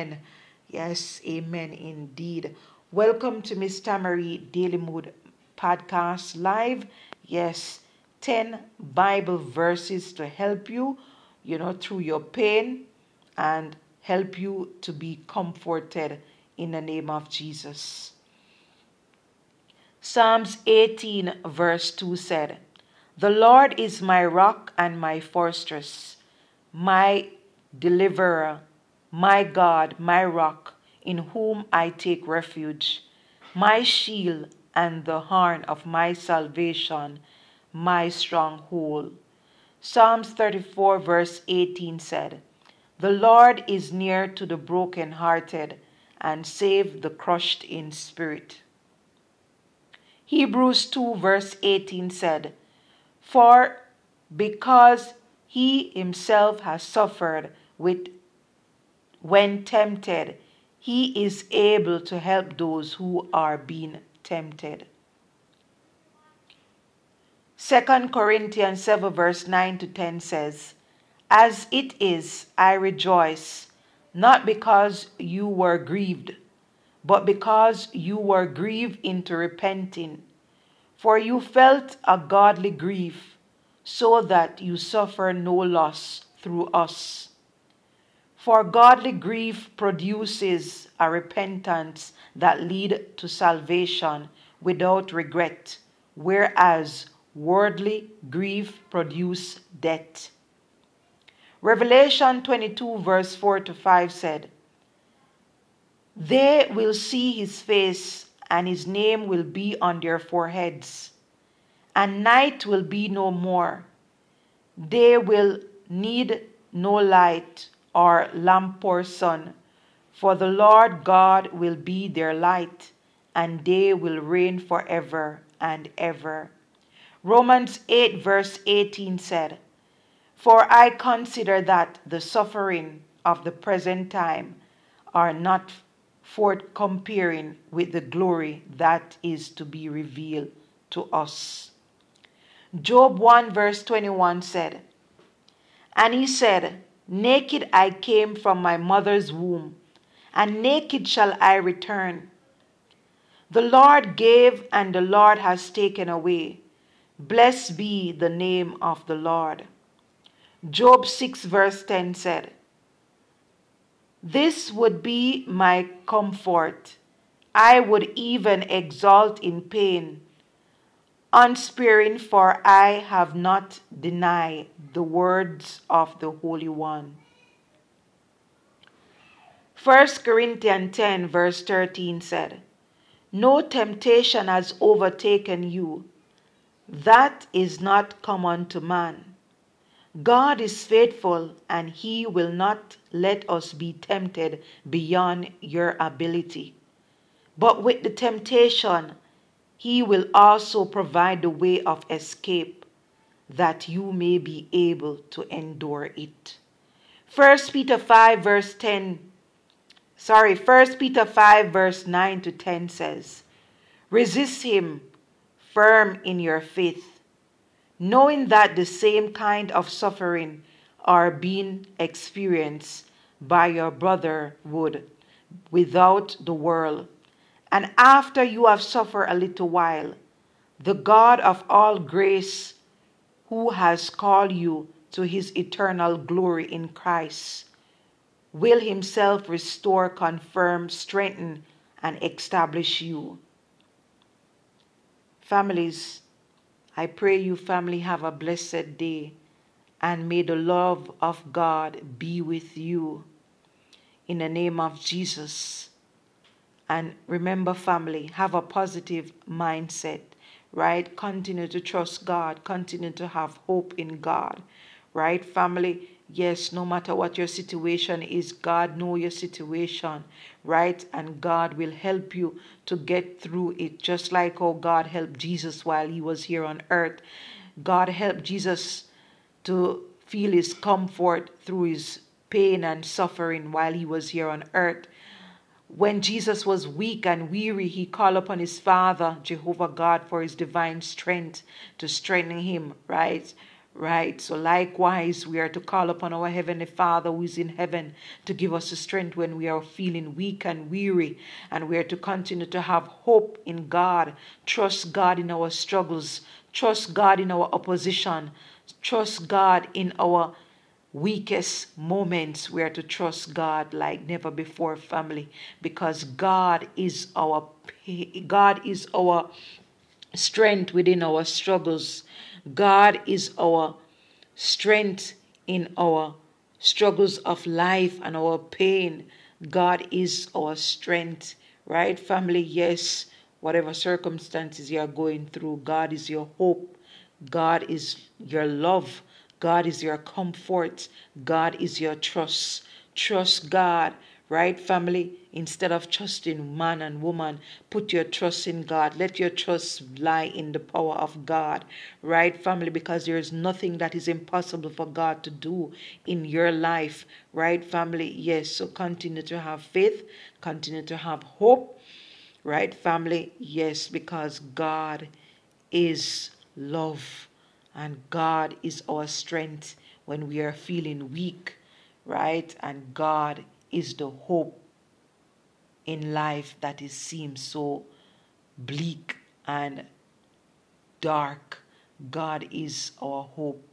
Yes, amen indeed. Welcome to Miss Tamari Daily Mood Podcast Live. Yes, 10 Bible verses to help you, you know, through your pain and help you to be comforted in the name of Jesus. Psalms 18, verse 2 said, The Lord is my rock and my fortress, my deliverer, my God, my rock, in whom I take refuge, my shield and the horn of my salvation, my stronghold. Psalms 34, verse 18 said, The Lord is near to the broken-hearted and save the crushed in spirit. Hebrews 2, verse 18 said, For because he himself has suffered with when tempted, he is able to help those who are being tempted. 2 Corinthians 7, verse 9 to 10 says, As it is, I rejoice, not because you were grieved but because you were grieved into repenting. For you felt a godly grief, so that you suffer no loss through us. For godly grief produces a repentance that lead to salvation without regret, whereas worldly grief produce death. Revelation 22 verse 4 to 5 said, they will see his face, and his name will be on their foreheads. And night will be no more. They will need no light or lamp or sun, for the Lord God will be their light, and they will reign forever and ever. Romans 8, verse 18 said, For I consider that the suffering of the present time are not forth comparing with the glory that is to be revealed to us. Job 1 verse 21 said, And he said, Naked I came from my mother's womb, and naked shall I return. The Lord gave and the Lord has taken away. Blessed be the name of the Lord. Job 6, verse 10 said, This would be my comfort. I would even exult in pain, unsparing, for I have not denied the words of the Holy One. 1 Corinthians 10, verse 13 said, No temptation has overtaken you that is not common to man. God is faithful and he will not let us be tempted beyond your ability. But with the temptation, he will also provide the way of escape that you may be able to endure it. 1 Peter 5 verse 10 sorry 1 Peter 5 verse 9 to 10 says resist him firm in your faith, knowing that the same kind of suffering are being experienced by your brotherhood without the world. And after you have suffered a little while, the God of all grace, who has called you to his eternal glory in Christ, will himself restore, confirm, strengthen, and establish you. Families, I pray you, family, have a blessed day and may the love of God be with you. In the name of Jesus. And remember, family, have a positive mindset, right? Continue to trust God, continue to have hope in God, right? Family, yes, no matter what your situation is, God know your situation, right? And God will help you to get through it, just like how God helped Jesus while he was here on earth. God helped Jesus to feel his comfort through his pain and suffering while he was here on earth. When Jesus was weak and weary, he called upon his Father, Jehovah God, for his divine strength to strengthen him, right? Right. So likewise, we are to call upon our Heavenly Father who is in heaven to give us the strength when we are feeling weak and weary. And we are to continue to have hope in God, trust God in our struggles, trust God in our opposition, trust God in our weakest moments we are to trust God like never before family because God is our God is our strength within our struggles God is our strength in our struggles of life and our pain. God is our strength, right, family? Yes, whatever circumstances you are going through, God is your hope. God is your love. God is your comfort. God is your trust. Trust God right, family? Instead of trusting man and woman, put your trust in God. Let your trust lie in the power of God, right, family? Because there is nothing that is impossible for God to do in your life, right, family? Yes, so continue to have faith, continue to have hope, right, family? Yes, because God is love and God is our strength when we are feeling weak, right? And God is the hope in life that it seems so bleak and dark. God is our hope,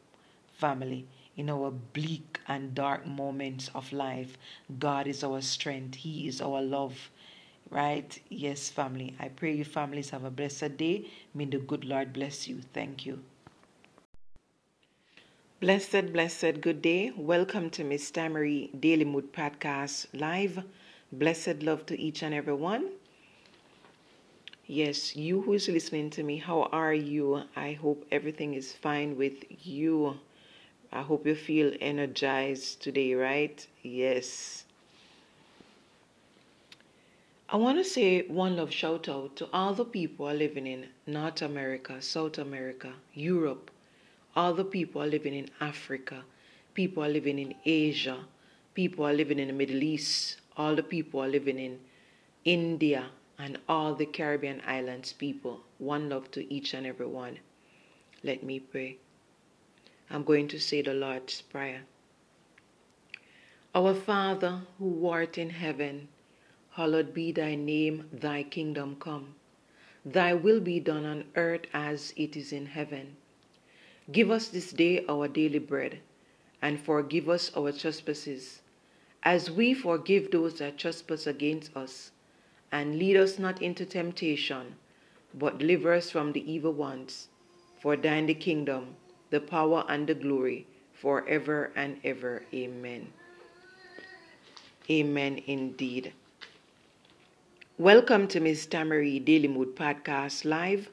family. In our bleak and dark moments of life, God is our strength. He is our love. Right? Yes, family. I pray you families have a blessed day. May the good Lord bless you. Thank you. Blessed, blessed, good day. Welcome to Miss Tamari Daily Mood Podcast Live. Blessed love to each and every one. Yes, you who is listening to me, how are you? I hope everything is fine with you. I hope you feel energized today, right? Yes. I want to say one love shout out to all the people living in North America, South America, Europe, all the people are living in Africa, people are living in Asia, people are living in the Middle East, all the people are living in India, and all the Caribbean islands people. One love to each and every one. Let me pray. I'm going to say the Lord's Prayer. Our Father, who art in heaven, hallowed be thy name, thy kingdom come. Thy will be done on earth as it is in heaven. Give us this day our daily bread, and forgive us our trespasses, as we forgive those that trespass against us. And lead us not into temptation, but deliver us from the evil ones. For thine the kingdom, the power, and the glory, forever and ever. Amen. Amen indeed. Welcome to Miss Tamari Daily Mood Podcast Live,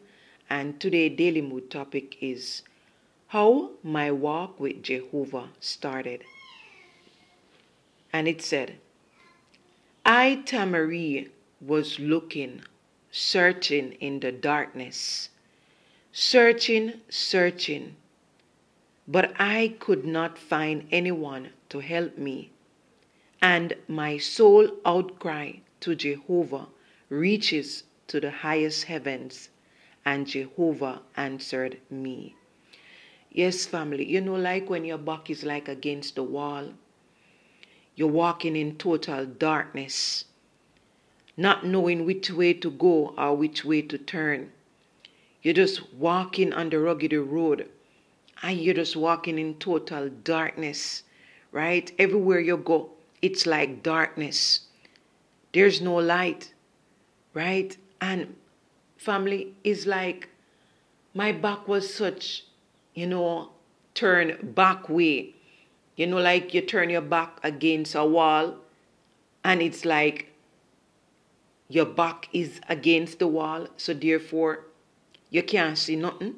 and today Daily Mood topic is How My Walk with Jehovah Started. And it said, I, Tamari, was looking, searching in the darkness, searching, searching, but I could not find anyone to help me, and my soul outcry to Jehovah reaches to the highest heavens, and Jehovah answered me. Yes, family, you know, like when your back is like against the wall, you're walking in total darkness, not knowing which way to go or which way to turn. You're just walking on the rugged road, and you're just walking in total darkness, right? Everywhere you go, it's like darkness. There's no light, right? And family is like my back was such, you know, turn back way. You know, like you turn your back against a wall and it's like your back is against the wall, so therefore you can't see nothing,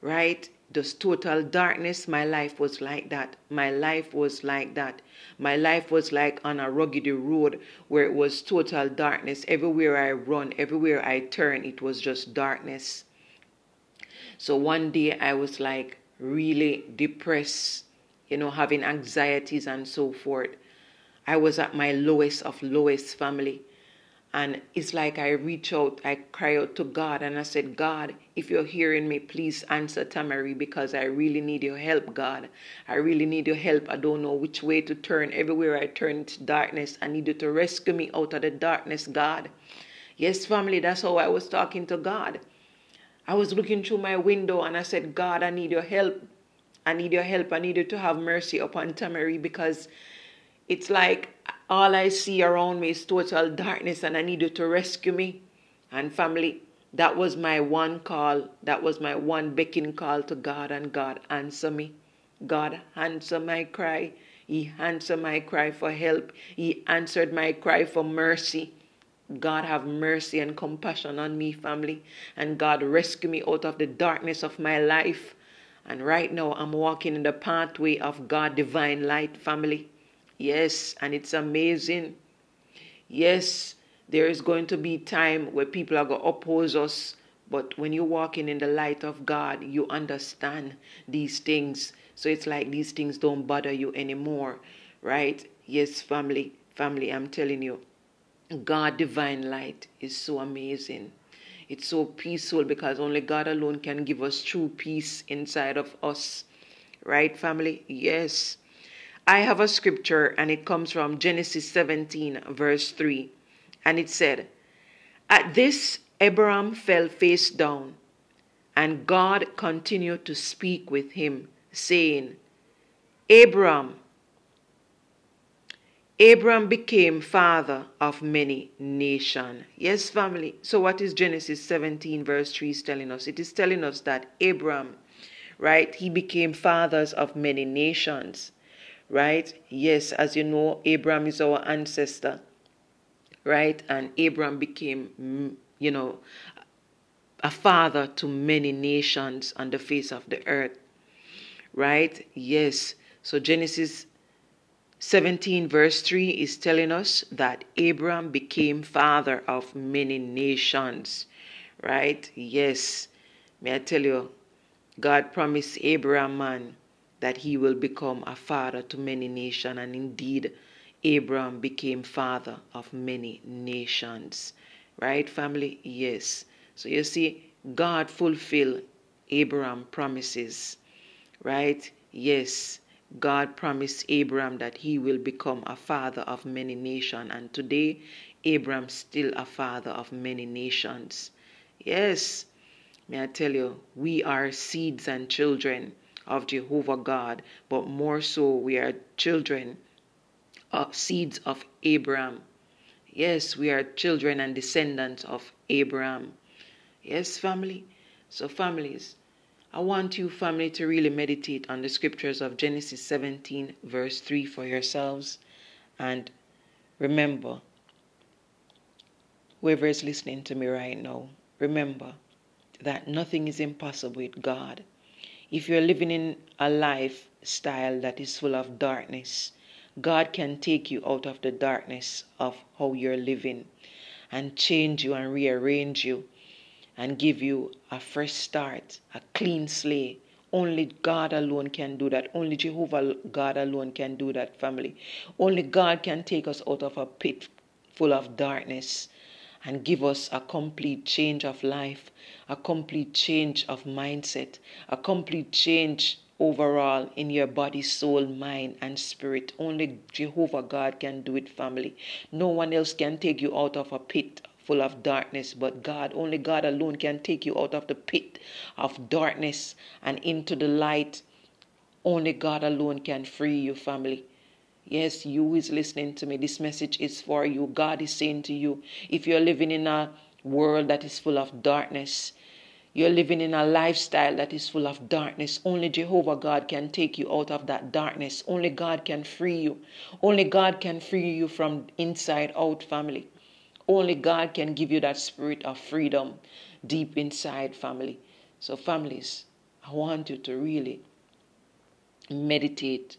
right? Just total darkness. My life was like that. My life was like that. My life was like on a rugged road where it was total darkness. Everywhere I run, everywhere I turn, it was just darkness. So one day I was like really depressed, you know, having anxieties and so forth. I was at my lowest of lowest family. And it's like I reach out, I cry out to God, and I said, God, if you're hearing me, please answer Tamari because I really need your help, God. I really need your help. I don't know which way to turn. Everywhere I turn, it's darkness. I need you to rescue me out of the darkness, God. Yes, family, that's how I was talking to God. I was looking through my window and I said, God, I need your help. I need your help. I need you to have mercy upon Tamari because it's like all I see around me is total darkness and I need you to rescue me. And family, that was my one call. That was my one beckoning call to God, and God answer me. God answer my cry. He answered my cry for help. He answered my cry for mercy. God have mercy and compassion on me, family. And God rescue me out of the darkness of my life. And right now I'm walking in the pathway of God divine light, family. Yes, and it's amazing. Yes, there is going to be time where people are going to oppose us, but when you're walking in the light of God, you understand these things. So it's like these things don't bother you anymore, right? Yes, family, family, I'm telling you, God divine light is so amazing. It's so peaceful because only God alone can give us true peace inside of us. Right, family? Yes. I have a scripture and it comes from Genesis 17, verse 3. And it said, At this, Abraham fell face down, and God continued to speak with him, saying, Abram, Abram became father of many nations. Yes, family. So, what is Genesis 17, verse 3 is telling us? It is telling us that Abram, right, he became fathers of many nations right? Yes, as you know, Abraham is our ancestor, right? And Abraham became, mm, you know, a father to many nations on the face of the earth, right? Yes. So Genesis 17, verse 3 is telling us that Abraham became father of many nations, right? Yes. May I tell you, God promised Abraham, man, that he will become a father to many nations. And indeed, Abraham became father of many nations. Right, family? Yes. So you see, God fulfilled Abraham promises. Right? Yes. God promised Abraham that he will become a father of many nations. And today, Abraham still a father of many nations. Yes, may I tell you, we are seeds and children of Jehovah God, but more so, we are children, of seeds of Abraham. Yes, we are children and descendants of Abraham. Yes, family. So, families, I want you, family, to really meditate on the scriptures of Genesis 17, verse 3 for yourselves. And remember, whoever is listening to me right now, remember that nothing is impossible with God. If you're living in a lifestyle that is full of darkness, God can take you out of the darkness of how you're living and change you and rearrange you and give you a fresh start, a clean slate. Only God alone can do that. Only Jehovah God alone can do that, family. Only God can take us out of a pit full of darkness and give us a complete change of life, a complete change of mindset, a complete change overall in your body, soul, mind, and spirit. Only Jehovah God can do it, family. No one else can take you out of a pit full of darkness, but God, only God alone can take you out of the pit of darkness and into the light. Only God alone can free you, family. Yes, you is listening to me, this message is for you. God is saying to you, if you're living in a world that is full of darkness, you're living in a lifestyle that is full of darkness. Only Jehovah God can take you out of that darkness. Only God can free you. Only God can free you from inside out, family. Only God can give you that spirit of freedom deep inside, family. So, families, I want you to really meditate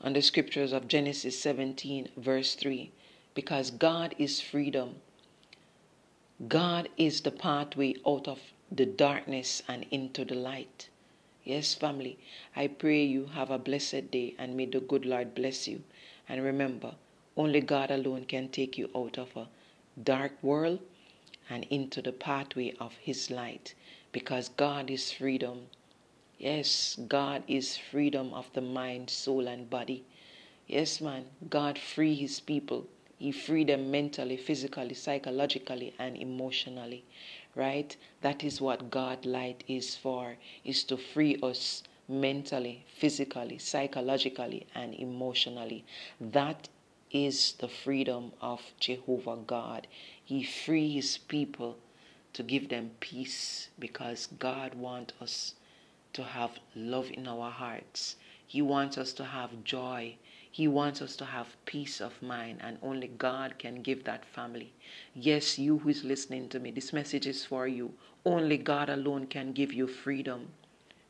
on the scriptures of Genesis 17, verse 3, because God is freedom. God is the pathway out of the darkness and into the light. Yes, family, I pray you have a blessed day and may the good Lord bless you. And remember, only God alone can take you out of a dark world and into the pathway of His light because God is freedom. Yes, God is freedom of the mind, soul, and body. Yes, man, God free His people. He free them mentally, physically, psychologically, and emotionally. Right? That is what God light is for, is to free us mentally, physically, psychologically, and emotionally. That is the freedom of Jehovah God. He frees people to give them peace because God wants us to have love in our hearts. He wants us to have joy. He wants us to have peace of mind, and only God can give that family. Yes, you who is listening to me, this message is for you. Only God alone can give you freedom,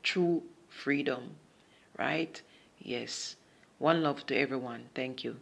true freedom, right? Yes. One love to everyone. Thank you.